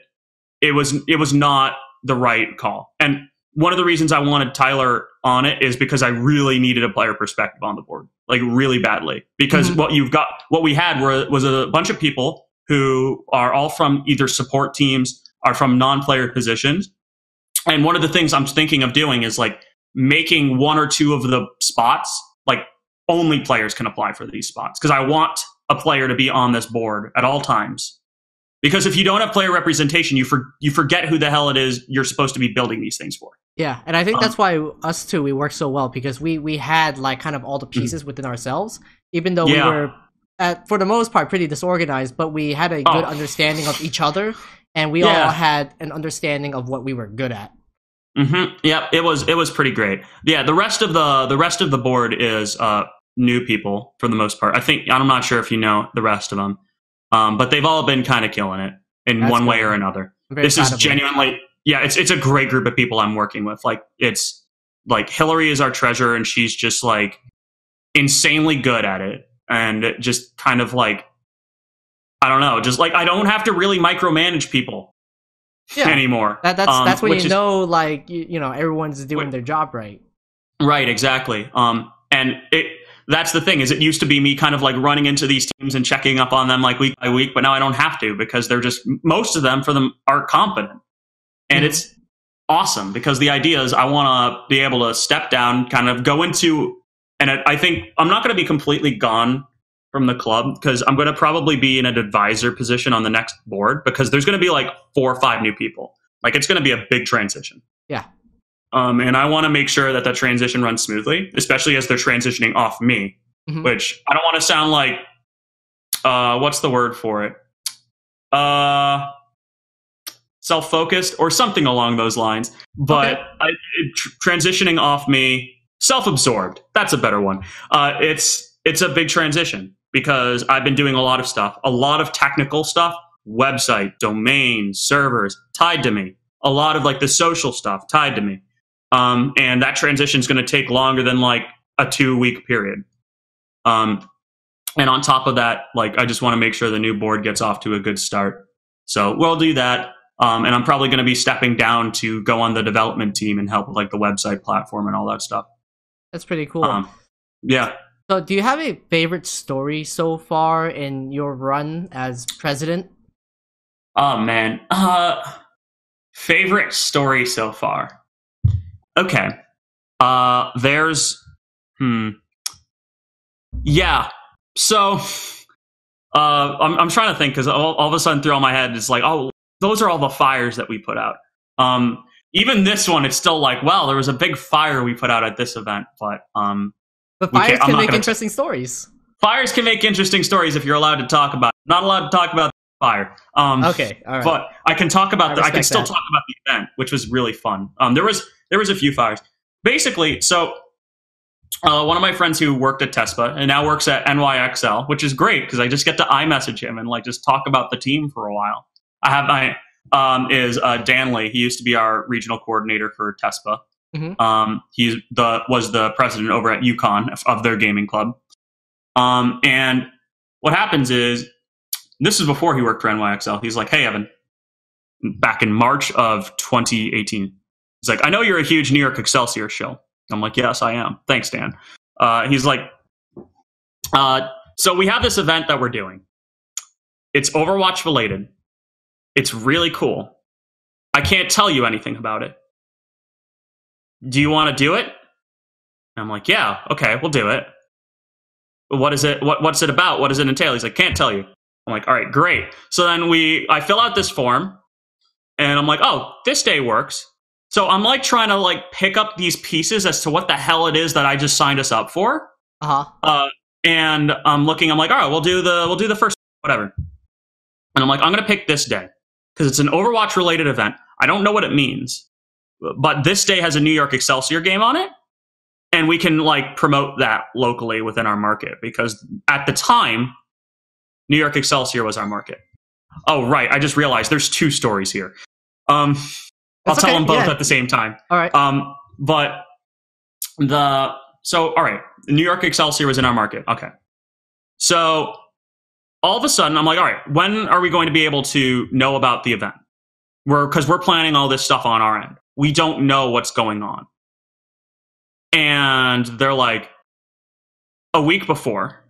it was it was not the right call. And one of the reasons I wanted Tyler on it is because I really needed a player perspective on the board, like really badly. Because mm-hmm. what you've got, what we had were, was a bunch of people who are all from either support teams, are from non-player positions. And one of the things I'm thinking of doing is like making one or two of the spots like only players can apply for these spots because I want a player to be on this board at all times because if you don't have player representation, you for, you forget who the hell it is you're supposed to be building these things for. Yeah, and I think um, that's why us two we work so well because we we had like kind of all the mm-hmm. pieces mm-hmm. within ourselves, even though yeah. we were at, for the most part pretty disorganized, but we had a good oh. understanding of each other, and we yeah. all had an understanding of what we were good at. Mm-hmm. Yeah, it was it was pretty great. Yeah, the rest of the the rest of the board is uh, new people for the most part. I think I'm not sure if you know the rest of them. Um, but they've all been kind of killing it in That's one way or another. This is genuinely, yeah, it's it's a great group of people I'm working with. Like it's like Hillary is our treasurer, and she's just like insanely good at it, and just kind of like I don't know, just like I don't have to really micromanage people yeah. anymore. That, that's um, that's when you is, know, like you, you know, everyone's doing their job right. Right, exactly. Um, and it that's the thing is it used to be me kind of like running into these teams and checking up on them like week by week but now i don't have to because they're just most of them for them are competent and mm-hmm. it's awesome because the idea is i want to be able to step down kind of go into and i think i'm not going to be completely gone from the club because i'm going to probably be in an advisor position on the next board because there's going to be like four or five new people like it's going to be a big transition yeah um, and I want to make sure that that transition runs smoothly, especially as they're transitioning off me, mm-hmm. which I don't want to sound like, uh, what's the word for it? Uh, self focused or something along those lines. But okay. I, tr- transitioning off me, self absorbed. That's a better one. Uh, it's it's a big transition because I've been doing a lot of stuff, a lot of technical stuff, website, domain, servers tied to me, a lot of like the social stuff tied to me. Um, and that transition is going to take longer than like a two week period. Um, and on top of that, like I just want to make sure the new board gets off to a good start. So we'll do that. Um, and I'm probably going to be stepping down to go on the development team and help with like the website platform and all that stuff. That's pretty cool. Um, yeah. So, do you have a favorite story so far in your run as president? Oh man, uh, favorite story so far. Okay. Uh, there's, hmm. Yeah. So, uh, I'm, I'm trying to think because all, all of a sudden through all my head, it's like, oh, those are all the fires that we put out. Um, even this one, it's still like, well, there was a big fire we put out at this event, but um, but fires can, can make interesting t- stories. Fires can make interesting stories if you're allowed to talk about. It. Not allowed to talk about fire. Um, okay, all right. But I can talk about. I, the, I can still that. talk about the event, which was really fun. Um, there was there was a few fires. Basically, so uh, one of my friends who worked at TESPA and now works at NYXL, which is great because I just get to iMessage him and like just talk about the team for a while. I have my um, is uh, Danley. He used to be our regional coordinator for TESPA. Mm-hmm. Um, he's the was the president over at UConn of, of their gaming club. Um, and what happens is, this is before he worked for NYXL. He's like, "Hey, Evan," back in March of 2018. He's like, "I know you're a huge New York Excelsior show." I'm like, "Yes, I am. Thanks, Dan." Uh, he's like, uh, "So we have this event that we're doing. It's Overwatch related. It's really cool. I can't tell you anything about it. Do you want to do it?" And I'm like, "Yeah, okay, we'll do it." What is it? What, what's it about? What does it entail? He's like, "Can't tell you." I'm like, "All right, great." So then we, I fill out this form, and I'm like, "Oh, this day works." So I'm like trying to like pick up these pieces as to what the hell it is that I just signed us up for. Uh-huh. Uh, and I'm looking. I'm like, all right, we'll do the we'll do the first whatever. And I'm like, I'm gonna pick this day because it's an Overwatch related event. I don't know what it means, but this day has a New York Excelsior game on it, and we can like promote that locally within our market because at the time, New York Excelsior was our market. Oh right, I just realized there's two stories here. Um, I'll That's tell them both yeah. at the same time. All right. Um, but the so all right, New York Excelsior was in our market. Okay, so all of a sudden I'm like, all right, when are we going to be able to know about the event? We're because we're planning all this stuff on our end. We don't know what's going on, and they're like, a week before,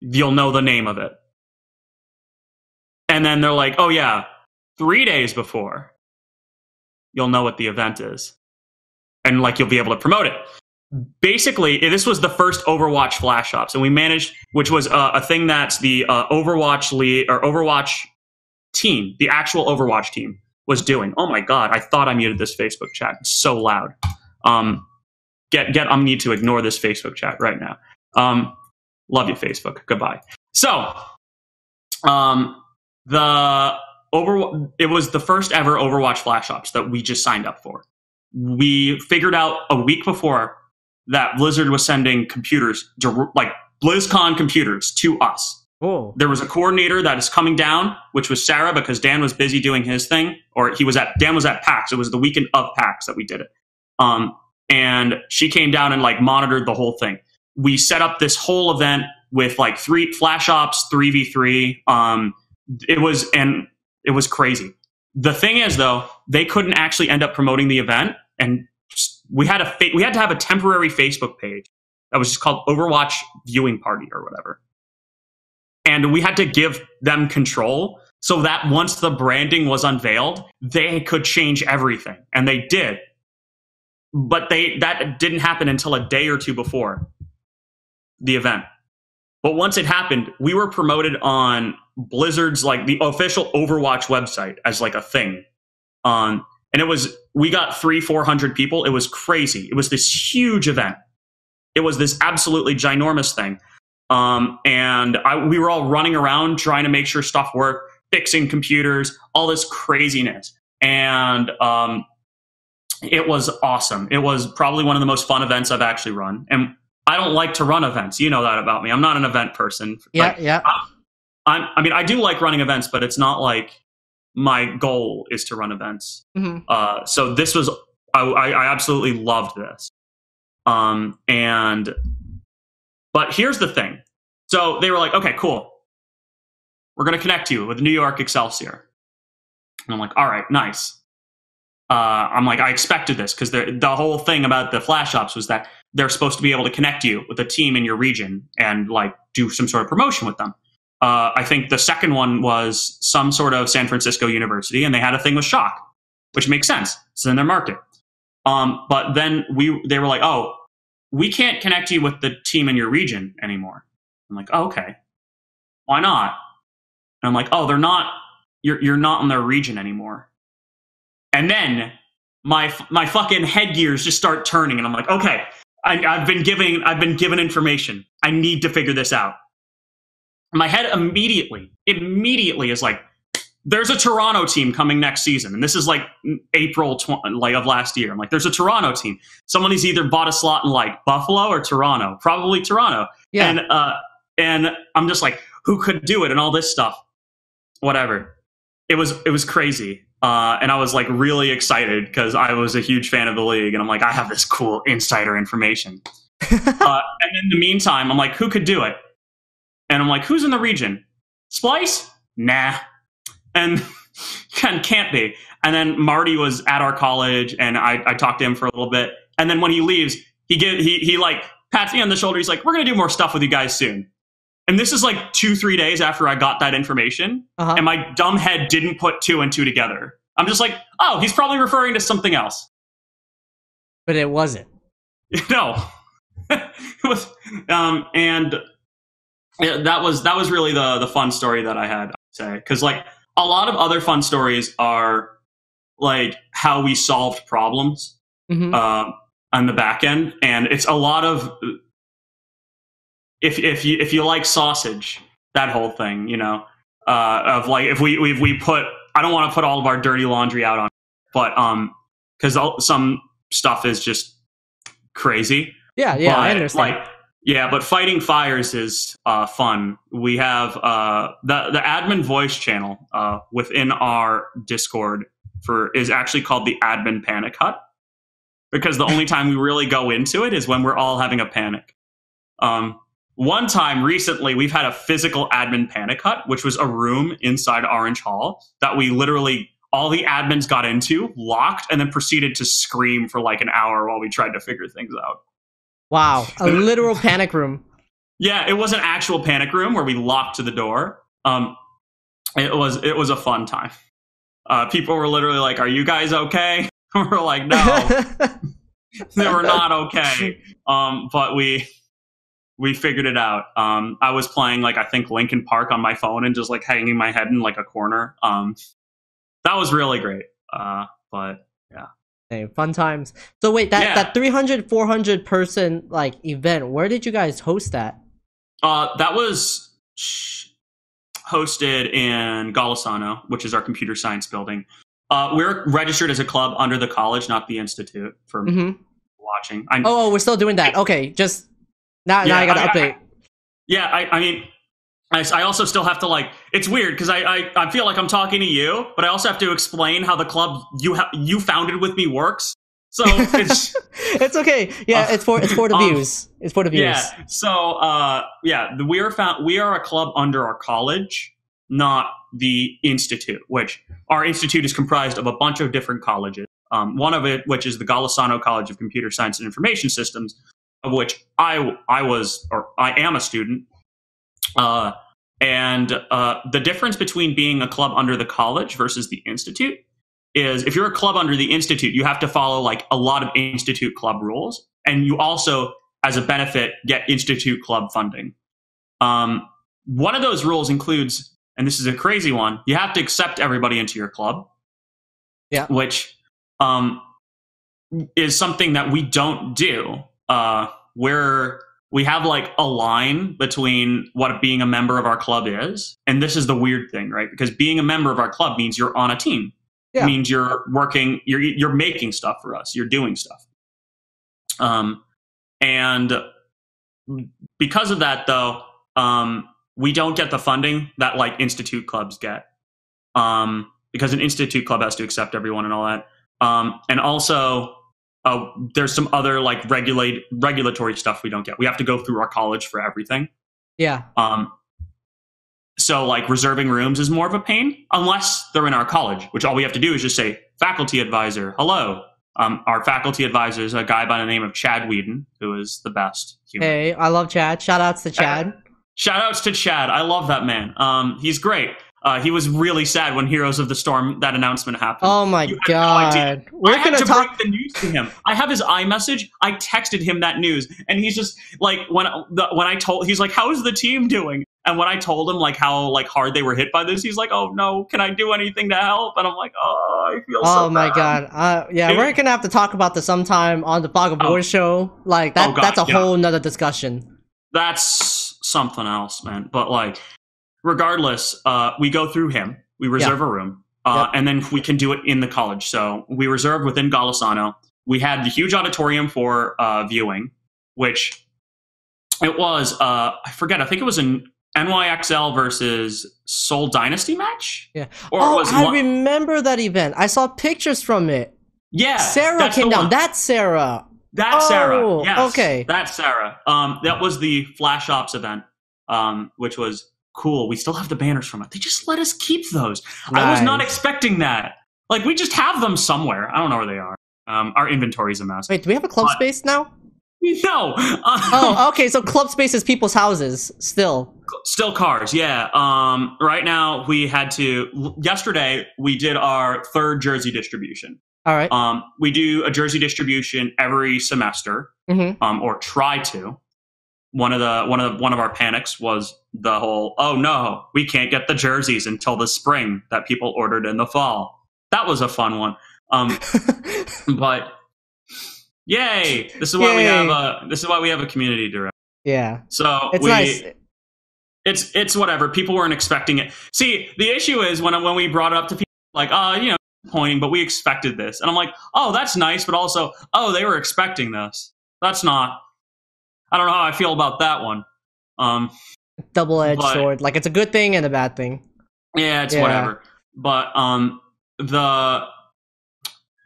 you'll know the name of it, and then they're like, oh yeah, three days before, you'll know what the event is. And like you'll be able to promote it. Basically, this was the first Overwatch flash ops, and we managed, which was uh, a thing that's the uh, Overwatch lead or Overwatch team, the actual Overwatch team, was doing. Oh my god! I thought I muted this Facebook chat. It's so loud. Um, get get. I need to ignore this Facebook chat right now. Um, love you, Facebook. Goodbye. So, um, the over it was the first ever Overwatch flash ops that we just signed up for. We figured out a week before that Blizzard was sending computers like BlizzCon computers to us. Oh. There was a coordinator that is coming down, which was Sarah because Dan was busy doing his thing, or he was at Dan was at PAX. It was the weekend of PAX that we did it. Um, and she came down and like monitored the whole thing. We set up this whole event with like three flash ops, three v three. Um, it was and it was crazy. The thing is, though, they couldn't actually end up promoting the event, and we had a fa- we had to have a temporary Facebook page that was just called Overwatch Viewing Party or whatever, and we had to give them control so that once the branding was unveiled, they could change everything, and they did. But they that didn't happen until a day or two before the event. But once it happened, we were promoted on Blizzard's like the official Overwatch website as like a thing. Um, and it was we got three, four hundred people. It was crazy. It was this huge event. It was this absolutely ginormous thing. Um, and I, we were all running around trying to make sure stuff worked, fixing computers, all this craziness. And um, it was awesome. It was probably one of the most fun events I've actually run. And I don't like to run events. You know that about me. I'm not an event person. Yeah, Like, yeah. I'm, I mean, I do like running events, but it's not like my goal is to run events. hmm Uh, so this was, I, I I absolutely loved this. Um, and, but here's the thing. So they were like, okay, cool. We're going to connect you with New York Excelsior. And I'm like, all right, nice. Uh, I'm like, I expected this because the whole thing about the flash ops was that they're supposed to be able to connect you with a team in your region and like do some sort of promotion with them. Uh, I think the second one was some sort of San Francisco university, and they had a thing with Shock, which makes sense. It's in their market. Um, but then we they were like, oh, we can't connect you with the team in your region anymore. I'm like, oh, okay, why not? And I'm like, oh, they're not. You're you're not in their region anymore. And then my my fucking headgears just start turning, and I'm like, okay, I, I've been giving I've been given information. I need to figure this out. My head immediately immediately is like, there's a Toronto team coming next season, and this is like April tw- like of last year. I'm like, there's a Toronto team. Somebody's either bought a slot in like Buffalo or Toronto, probably Toronto. Yeah. And uh, and I'm just like, who could do it and all this stuff, whatever. It was it was crazy, uh, and I was like really excited because I was a huge fan of the league, and I'm like, I have this cool insider information. uh, and in the meantime, I'm like, who could do it? And I'm like, who's in the region? Splyce? Nah. And can't be. And then Marty was at our college, and I, I talked to him for a little bit. And then when he leaves, he get he he like pats me on the shoulder. He's like, "We're gonna do more stuff with you guys soon." And this is like two three days after I got that information, uh-huh. and my dumb head didn't put two and two together. I'm just like, "Oh, he's probably referring to something else." But it wasn't. No, it was, um, and that was that was really the the fun story that I had. I'd say because like a lot of other fun stories are like how we solved problems mm-hmm. uh, on the back end, and it's a lot of if if you if you like sausage, that whole thing, you know, uh, of like if we if we put I don't want to put all of our dirty laundry out on, but um, because some stuff is just crazy. Yeah, yeah, but, I understand. Like yeah, but fighting fires is uh, fun. We have uh, the the admin voice channel uh, within our Discord for is actually called the admin panic hut because the only time we really go into it is when we're all having a panic. Um, one time recently, we've had a physical admin panic hut, which was a room inside Orange Hall that we literally all the admins got into, locked, and then proceeded to scream for like an hour while we tried to figure things out. Wow, a literal panic room. Yeah, it was an actual panic room where we locked to the door. Um, it was it was a fun time. Uh, people were literally like, "Are you guys okay?" we're like, "No, they were not okay." Um, but we we figured it out. Um, I was playing like I think Linkin Park on my phone and just like hanging my head in like a corner. Um, that was really great. Uh, but yeah. Hey, fun times. So wait, that, yeah. that 300, 400 person like event, where did you guys host that? Uh, that was hosted in Golisano, which is our computer science building. Uh, we're registered as a club under the college, not the institute. For mm-hmm. watching, I, oh, we're still doing that. Okay, just now, yeah, now I got to update. I, yeah, I, I mean, I, I also still have to like. It's weird because I, I I feel like I'm talking to you, but I also have to explain how the club you ha- you founded with me works. So it's it's okay. Yeah, uh, it's for it's for the um, views. It's for the views. Yeah. So uh, yeah, we are found. We are a club under our college, not the institute. Which our institute is comprised of a bunch of different colleges. Um, one of it, which is the Golisano College of Computer Science and Information Systems, of which I I was or I am a student. Uh, and uh, the difference between being a club under the college versus the institute is if you're a club under the institute, you have to follow like a lot of institute club rules, and you also, as a benefit, get institute club funding. Um, one of those rules includes, and this is a crazy one, you have to accept everybody into your club. Yeah, which um, is something that we don't do. Uh, we're we have like a line between what being a member of our club is. And this is the weird thing, right? Because being a member of our club means you're on a team. Yeah. It means you're working, you're you're making stuff for us, you're doing stuff. Um and because of that though, um, we don't get the funding that like institute clubs get. Um, because an institute club has to accept everyone and all that. Um, and also uh, there's some other like regulate regulatory stuff we don't get. We have to go through our college for everything. Yeah. Um. So like reserving rooms is more of a pain unless they're in our college, which all we have to do is just say faculty advisor, hello. Um, our faculty advisor is a guy by the name of Chad Whedon, who is the best. Human. Hey, I love Chad. Shout outs to Chad. Shout outs to Chad. I love that man. Um, he's great. Uh, he was really sad when Heroes of the Storm that announcement happened. Oh my god! No We're I gonna talk the news to him. I have his iMessage. I texted him that news, and he's just like when the, when I told he's like, "How's the team doing?" And when I told him like how like hard they were hit by this, he's like, "Oh no, can I do anything to help?" And I'm like, "Oh, I feel oh so my god, uh, yeah, we're gonna have to talk about this sometime on the Blog of oh. show. Like that, oh god, that's a yeah. whole nother discussion. That's something else, man. But like, regardless, uh, we go through him. We reserve yeah. a room, uh, yep. and then we can do it in the college. So we reserved within Golisano. We had the huge auditorium for uh, viewing, which it was. Uh, I forget. I think it was an NYXL versus Seoul Dynasty match. Yeah. Or oh, I one- remember that event. I saw pictures from it. Yeah. Sarah came down. One. That's Sarah. That's Oh, Sarah. Yes. okay. That's Sarah. Um, that was the Flash Ops event, um, which was cool. We still have the banners from it. They just let us keep those. I was not expecting that. Like we just have them somewhere. I don't know where they are. Um, our inventory's a mess. Wait, do we have a club What? space now? No. Oh, okay. So club space is people's houses still. Still cars, yeah. Um, right now we had to. Yesterday we did our third jersey distribution. All right. Um, we do a jersey distribution every semester, Mm-hmm. um, or try to. One of the one of the, one of our panics was the whole. Oh no, we can't get the jerseys until the spring that people ordered in the fall. That was a fun one. Um, but yay! This is why we have a this is why we have a community director. yeah. So It's we, nice. it's it's whatever. People weren't expecting it. See, the issue is when when we brought it up to people, like, uh, you know, pointing, but we expected this, and I'm like, oh, that's nice, but also, oh, they were expecting this. That's not. I don't know how I feel about that one. Um, Double-edged sword. Like it's a good thing and a bad thing. yeah, it's Yeah. whatever. But um, the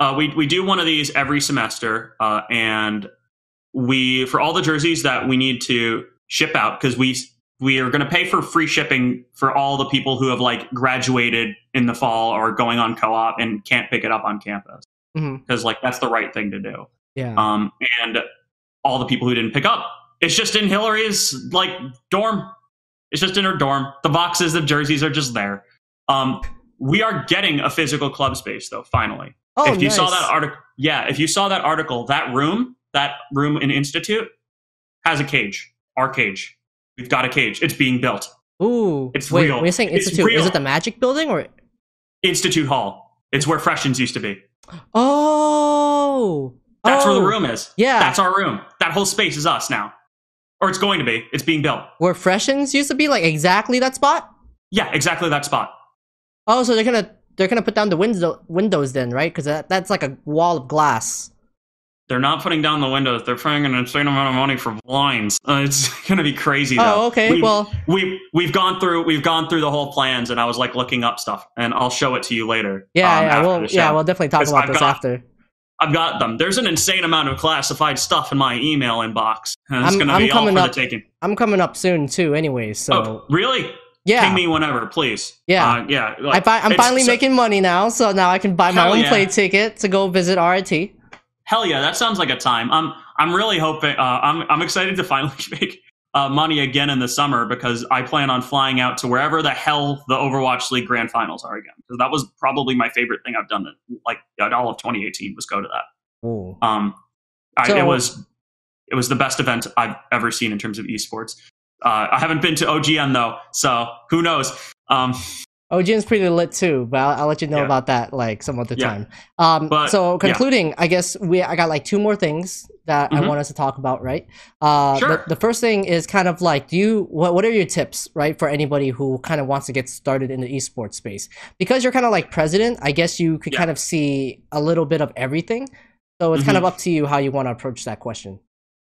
uh, we we do one of these every semester, uh, and we for all the jerseys that we need to ship out because we we are going to pay for free shipping for all the people who have like graduated in the fall or going on co-op and can't pick it up on campus because like that's the right thing to do. Yeah. Um, and all the people who didn't pick up, it's just in Hillary's like dorm. It's just in her dorm. The boxes, the jerseys are just there. Um, we are getting a physical club space though. Finally, oh, if you saw that article, yeah, if you saw that article, that room, that room in Institute has a cage. Our cage. We've got a cage. It's being built. Ooh. it's Wait, real. you're saying It's institute, is it the Magic Building or? Institute Hall. It's where Freshens used to be. Oh. That's where the Oh. room is. Yeah. That's our room. That whole space is us now. Or it's going to be. It's being built. Where Freshens used to be, like exactly that spot. Yeah, exactly that spot. Oh, so they're gonna they're gonna put down the window windows then, right? Because that, that's like a wall of glass. They're not putting down the windows. They're paying an insane amount of money for blinds. Uh, it's going to be crazy. Though. Oh, okay. We- well, we we've gone through we've gone through the whole plans, and I was like looking up stuff, and I'll show it to you later. yeah, um, yeah, we'll yeah, we'll definitely talk about I've this got- after. I've got them. There's an insane amount of classified stuff in my email inbox. And it's I'm- going to be all for up- the taking. I'm coming up soon too, anyway. So oh, really? yeah, Ping me whenever, please. Yeah. uh, yeah. I Like, fi- I'm finally so- making money now, so now I can buy my own yeah. plane ticket to go visit RIT. Hell yeah, that sounds like a time. I'm I'm really hoping. Uh, I'm I'm excited to finally make uh, money again in the summer because I plan on flying out to wherever the hell the Overwatch League Grand Finals are again. Because that was probably my favorite thing I've done. That like all of 2018 was go to that. Ooh. Um, I, So- it was it was the best event I've ever seen in terms of esports. Uh, I haven't been to OGN though, so who knows? Um, OGN's pretty lit too, but I'll, I'll let you know Yeah. about that like some other Yeah. time. Um, But, so yeah. concluding, I guess we I got like two more things that I Mhm. want us to talk about, right? Uh, Sure. the, the first thing is kind of like, do you what what are your tips, right, for anybody who kind of wants to get started in the esports space? Because you're kind of like president, I guess you could Yeah. kind of see a little bit of everything. So it's kind of Mhm. up to you how you want to approach that question.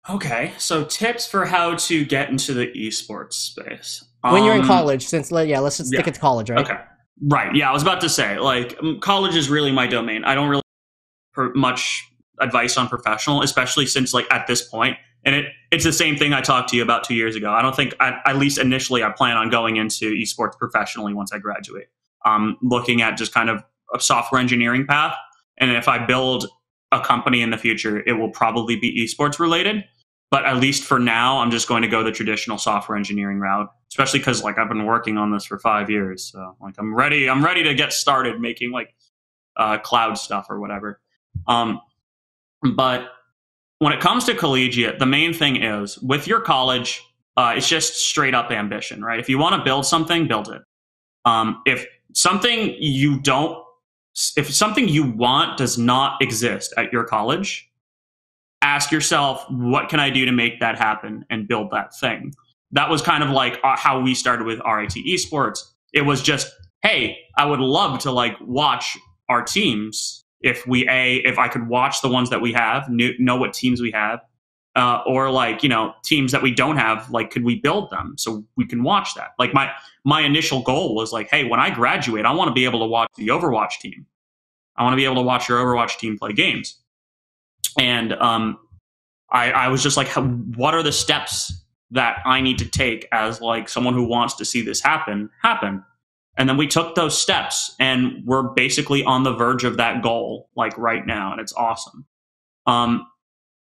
okay, so tips for how to get into the esports space When you're in Um, college, since yeah, let's just stick yeah. it to college, right? Okay. Right. Yeah, I was about to say, like, college is really my domain. I don't really per- much advice on professional, especially since, like, at this point, and it it's the same thing I talked to you about two years ago. I don't think, at, at least initially, I plan on going into esports professionally once I graduate. Um, looking at just kind of a software engineering path, and if I build a company in the future, it will probably be esports related. But at least for now, I'm just going to go the traditional software engineering route, especially because like I've been working on this for five years. So like I'm ready. I'm ready to get started making like uh, cloud stuff or whatever. Um, but when it comes to collegiate, the main thing is with your college, uh, it's just straight up ambition, right? If you want to build something, build it. Um, if something you don't, if something you want does not exist at your college, ask yourself, what can I do to make that happen and build that thing? That was kind of like uh, how we started with RIT Esports. It was just, hey, I would love to like watch our teams if we a if I could watch the ones that we have, knew, know what teams we have, uh, or like you know teams that we don't have, like could we build them so we can watch that? Like my my initial goal was like, hey, when I graduate, I want to be able to watch the Overwatch team. I want to be able to watch your Overwatch team play games. And um, I, I was just like, what are the steps that I need to take as like someone who wants to see this happen happen? And then we took those steps and we're basically on the verge of that goal like right now. And it's awesome. Um,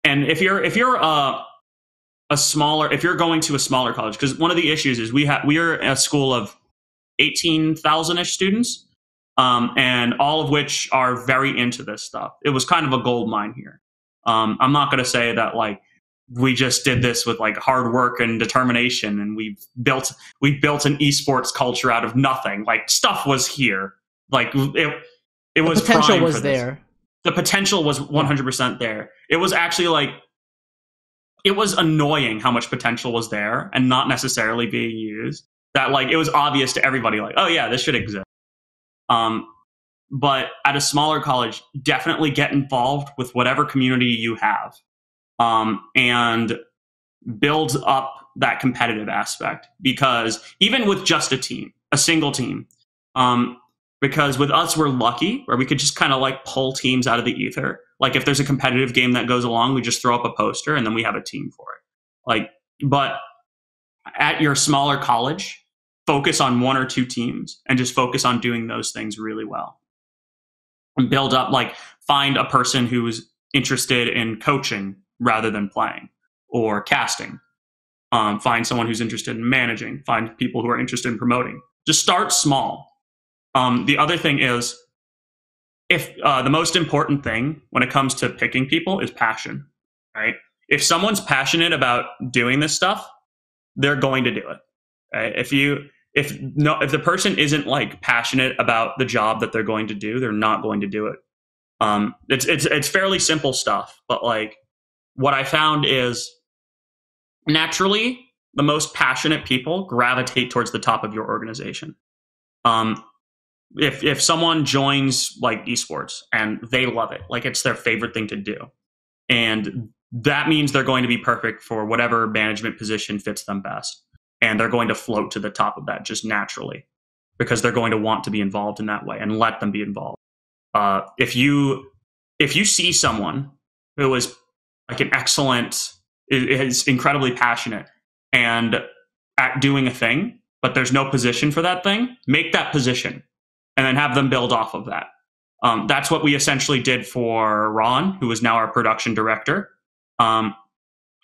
and if you're, if you're, uh, a smaller, if you're going to a smaller college, because one of the issues is we have, we are a school of 18,000 ish students, um, and all of which are very into this stuff. It was kind of a gold mine here. Um, I'm not going to say that like we just did this with like hard work and determination and we built we built an esports culture out of nothing. Like stuff was here. Like it it was the potential was there. The potential was 100% there. It was actually like it was annoying how much potential was there and not necessarily being used that like it was obvious to everybody like oh yeah this should exist. Um but at a smaller college definitely get involved with whatever community you have um, and build up that competitive aspect because even with just a team, a single team, um, because with us we're lucky where we could just kind of like pull teams out of the ether. Like if there's a competitive game that goes along, we just throw up a poster and then we have a team for it. Like, but at your smaller college, focus on one or two teams and just focus on doing those things really well. Build up, like, find a person who's interested in coaching rather than playing or casting. Um, find someone who's interested in managing. Find people who are interested in promoting. Just start small. Um, the other thing is, if uh, the most important thing when it comes to picking people is passion, right? If someone's passionate about doing this stuff, they're going to do it. Right? If you if no if the person isn't like passionate about the job that they're going to do, they're not going to do it. Um, it's it's it's fairly simple stuff, but like what I found is naturally the most passionate people gravitate towards the top of your organization. Um, if if someone joins like esports and they love it, like it's their favorite thing to do, and that means they're going to be perfect for whatever management position fits them best, and they're going to float to the top of that just naturally because they're going to want to be involved in that way and let them be involved. Uh, if you if you see someone who is like an excellent, is incredibly passionate and at doing a thing, but there's no position for that thing, make that position and then have them build off of that. Um, that's what we essentially did for Ron, who is now our production director. Um,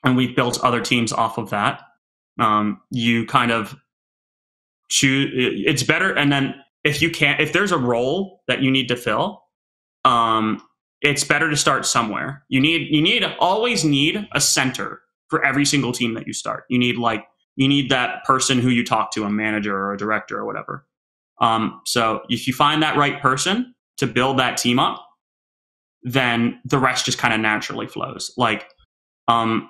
and we've built other teams off of that. Um, you kind of choose, it's better. And then if you can't, if there's a role that you need to fill, um, it's better to start somewhere. You need you need always need a center for every single team that you start. You need like you need that person who you talk to, a manager or a director or whatever. Um, so if you find that right person to build that team up, then the rest just kind of naturally flows. Like um,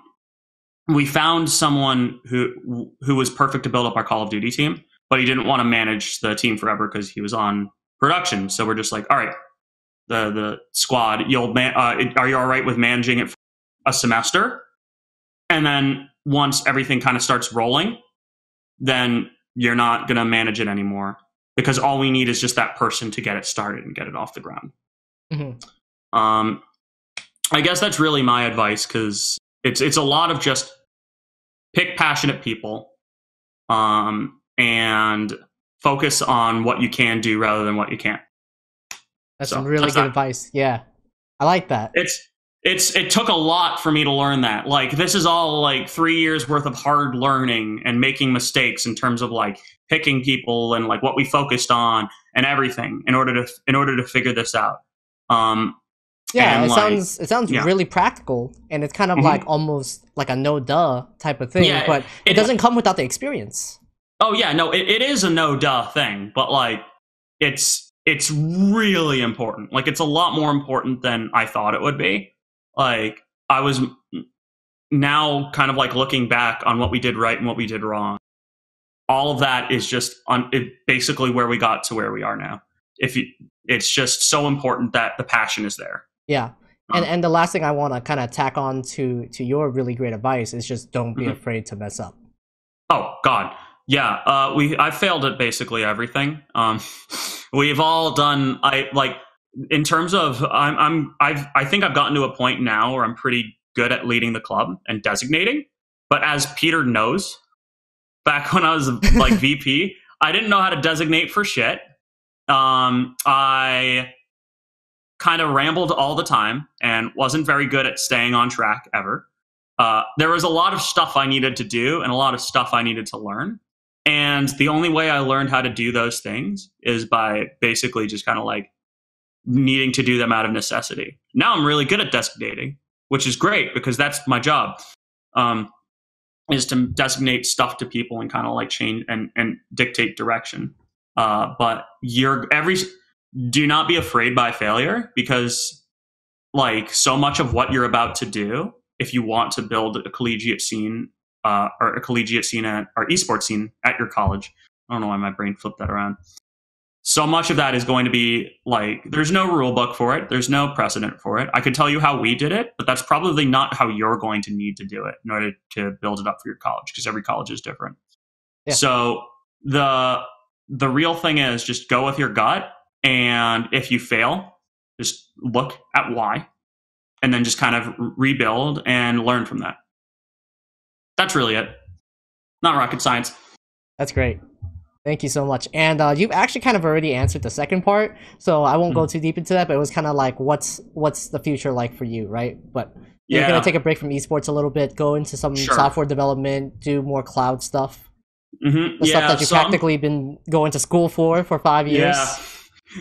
we found someone who who was perfect to build up our Call of Duty team, but he didn't want to manage the team forever because he was on production. So we're just like, all right, the the squad. You'll man, uh, are you all right with managing it for a semester? And then once everything kind of starts rolling, then you're not going to manage it anymore because all we need is just that person to get it started and get it off the ground. Mm-hmm. Um, I guess that's really my advice because it's it's a lot of just pick passionate people, um, and focus on what you can do rather than what you can't. That's so, some really good advice. Yeah. I like that. It's it's it took a lot for me to learn that. Like this is all like 3 years worth of hard learning and making mistakes in terms of like picking people and like what we focused on and everything in order to in order to figure this out. Um yeah, it like, sounds it sounds yeah. really practical, and it's kind of mm-hmm. like almost like a no duh type of thing. Yeah, but it, it doesn't come without the experience. Oh yeah, no, it, it is a no duh thing, but like it's it's really important. Like it's a lot more important than I thought it would be. Like I was now kind of like looking back on what we did right and what we did wrong. All of that is just on it, basically where we got to where we are now. If you, it's just so important that the passion is there. Yeah. And and the last thing I want to kind of tack on to to your really great advice is just don't be mm-hmm. afraid to mess up. Oh God, yeah, uh, we I failed at basically everything. Um, we've all done. I like in terms of I'm I'm I've I think I've gotten to a point now where I'm pretty good at leading the club and designating. But as Peter knows, back when I was like VP, I didn't know how to designate for shit. Um, I kind of rambled all the time and wasn't very good at staying on track ever. Uh, there was a lot of stuff I needed to do and a lot of stuff I needed to learn. And the only way I learned how to do those things is by basically just kind of like needing to do them out of necessity. Now I'm really good at designating, which is great because that's my job. Um, is to designate stuff to people and kind of like change and, and dictate direction. Uh, but you're every do not be afraid by failure because like so much of what you're about to do if you want to build a collegiate scene uh, or a collegiate scene at, or esports scene at your college. I don't know why my brain flipped that around. So much of that is going to be like there's no rule book for it. There's no precedent for it. I could tell you how we did it, but that's probably not how you're going to need to do it in order to build it up for your college because every college is different. Yeah. So the the real thing is just go with your gut and if you fail, just look at why and then just kind of rebuild and learn from that that's really it. Not rocket science. That's great. Thank you so much. And uh, you've actually kind of already answered the second part, so I won't mm-hmm. go too deep into that. But it was kind of like, what's what's the future like for you, right? But yeah. you're gonna take a break from esports a little bit, go into some sure. software development, do more cloud stuff. Mm-hmm. The yeah, stuff that you've so practically I'm... been going to school for for five years. Yeah.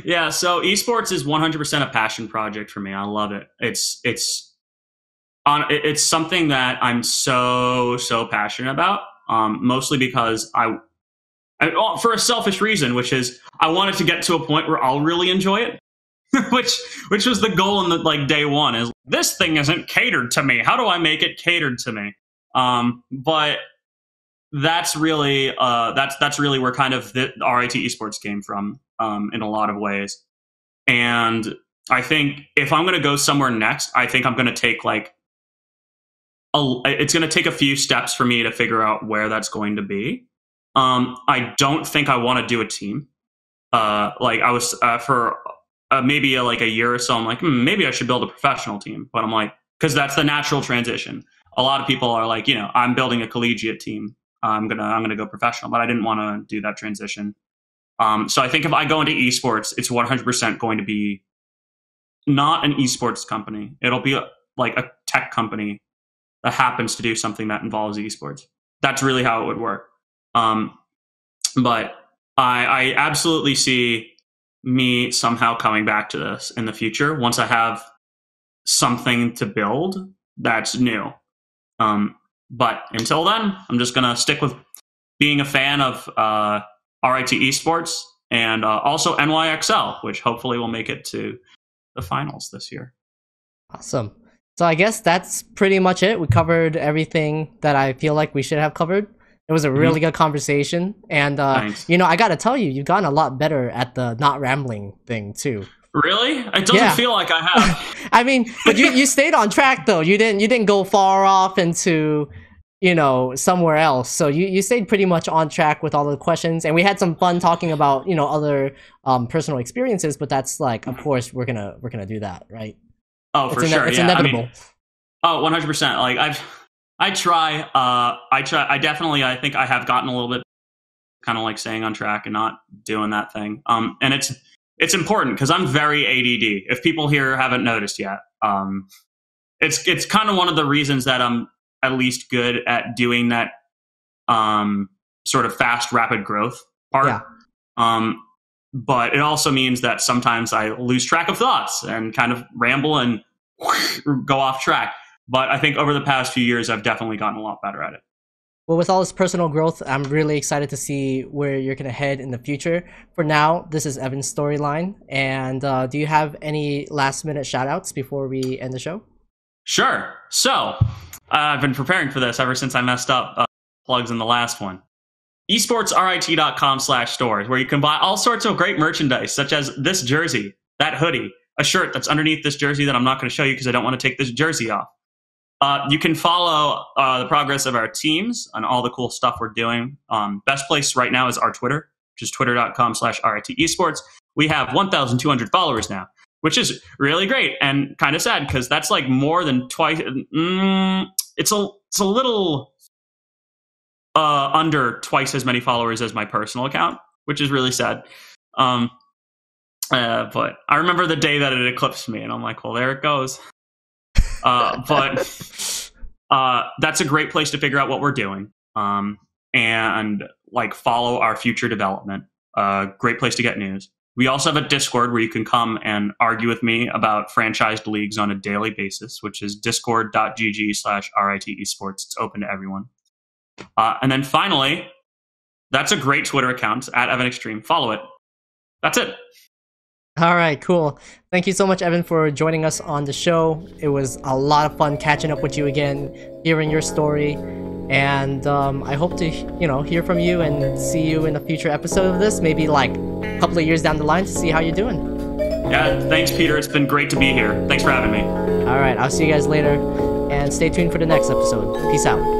Yeah, so esports is 100% a passion project for me. I love it. It's it's on it's something that I'm so so passionate about. Um, mostly because I, I, for a selfish reason, which is I wanted to get to a point where I'll really enjoy it. which which was the goal in the like day one is this thing isn't catered to me. How do I make it catered to me? Um, but that's really uh, that's that's really where kind of the RIT esports came from um, in a lot of ways. And I think if I'm going to go somewhere next, I think I'm going to take like a, it's going to take a few steps for me to figure out where that's going to be. Um, I don't think I want to do a team. Uh, like I was uh, for uh, maybe a, like a year or so. I'm like, hmm, maybe I should build a professional team. But I'm like, because that's the natural transition. A lot of people are like, you know, I'm building a collegiate team. I'm gonna I'm gonna go professional, but I didn't want to do that transition. Um, so I think if I go into esports, it's 100% going to be not an esports company. It'll be a, like a tech company that happens to do something that involves esports. That's really how it would work. Um, but I, I absolutely see me somehow coming back to this in the future once I have something to build that's new. Um, but until then, I'm just gonna stick with being a fan of uh, RIT Esports and uh, also NYXL, which hopefully will make it to the finals this year. Awesome. So I guess that's pretty much it. We covered everything that I feel like we should have covered. It was a really mm-hmm. good conversation, and uh, you know, I got to tell you, you've gotten a lot better at the not rambling thing too. Really? It doesn't yeah. feel like I have. I mean, but you you stayed on track though. You didn't you didn't go far off into you know somewhere else. So you you stayed pretty much on track with all the questions, and we had some fun talking about you know other um, personal experiences. But that's like, of course, we're gonna we're gonna do that, right? Oh, for it's sure. It's yeah. inevitable. I mean, oh, 100%. Like I've I try uh I try I definitely I think I have gotten a little bit kind of like staying on track and not doing that thing. Um and it's it's important cuz I'm very ADD. If people here haven't noticed yet. Um it's it's kind of one of the reasons that I'm at least good at doing that um sort of fast rapid growth part. Yeah. Um but it also means that sometimes I lose track of thoughts and kind of ramble and go off track. But I think over the past few years, I've definitely gotten a lot better at it. Well, with all this personal growth, I'm really excited to see where you're going to head in the future. For now, this is Evan's storyline. And uh, do you have any last minute shout outs before we end the show? Sure. So I've been preparing for this ever since I messed up uh, plugs in the last one. esportsrit.com slash stores where you can buy all sorts of great merchandise such as this jersey that hoodie a shirt that's underneath this jersey that i'm not going to show you because i don't want to take this jersey off. Uh, you can follow uh, the progress of our teams and all the cool stuff we're doing. Um, best place right now is our twitter which is twitter.com slash rit esports we have 1200 followers now which is really great and kind of sad because that's like more than twice. Mm, it's a it's a little uh, under twice as many followers as my personal account, which is really sad. Um, uh, but I remember the day that it eclipsed me, and I'm like, well, there it goes. Uh, but uh, that's a great place to figure out what we're doing um, and like follow our future development. Uh, great place to get news. We also have a Discord where you can come and argue with me about franchised leagues on a daily basis, which is discord.gg slash RIT esports. It's open to everyone. Uh, and then finally, that's a great Twitter account at Evan Extreme. Follow it. That's it. All right, cool. Thank you so much, Evan, for joining us on the show. It was a lot of fun catching up with you again, hearing your story, and um, I hope to, you know, hear from you and see you in a future episode of this. Maybe like a couple of years down the line to see how you're doing. Yeah, thanks, Peter. It's been great to be here. Thanks for having me. All right, I'll see you guys later, and stay tuned for the next episode. Peace out.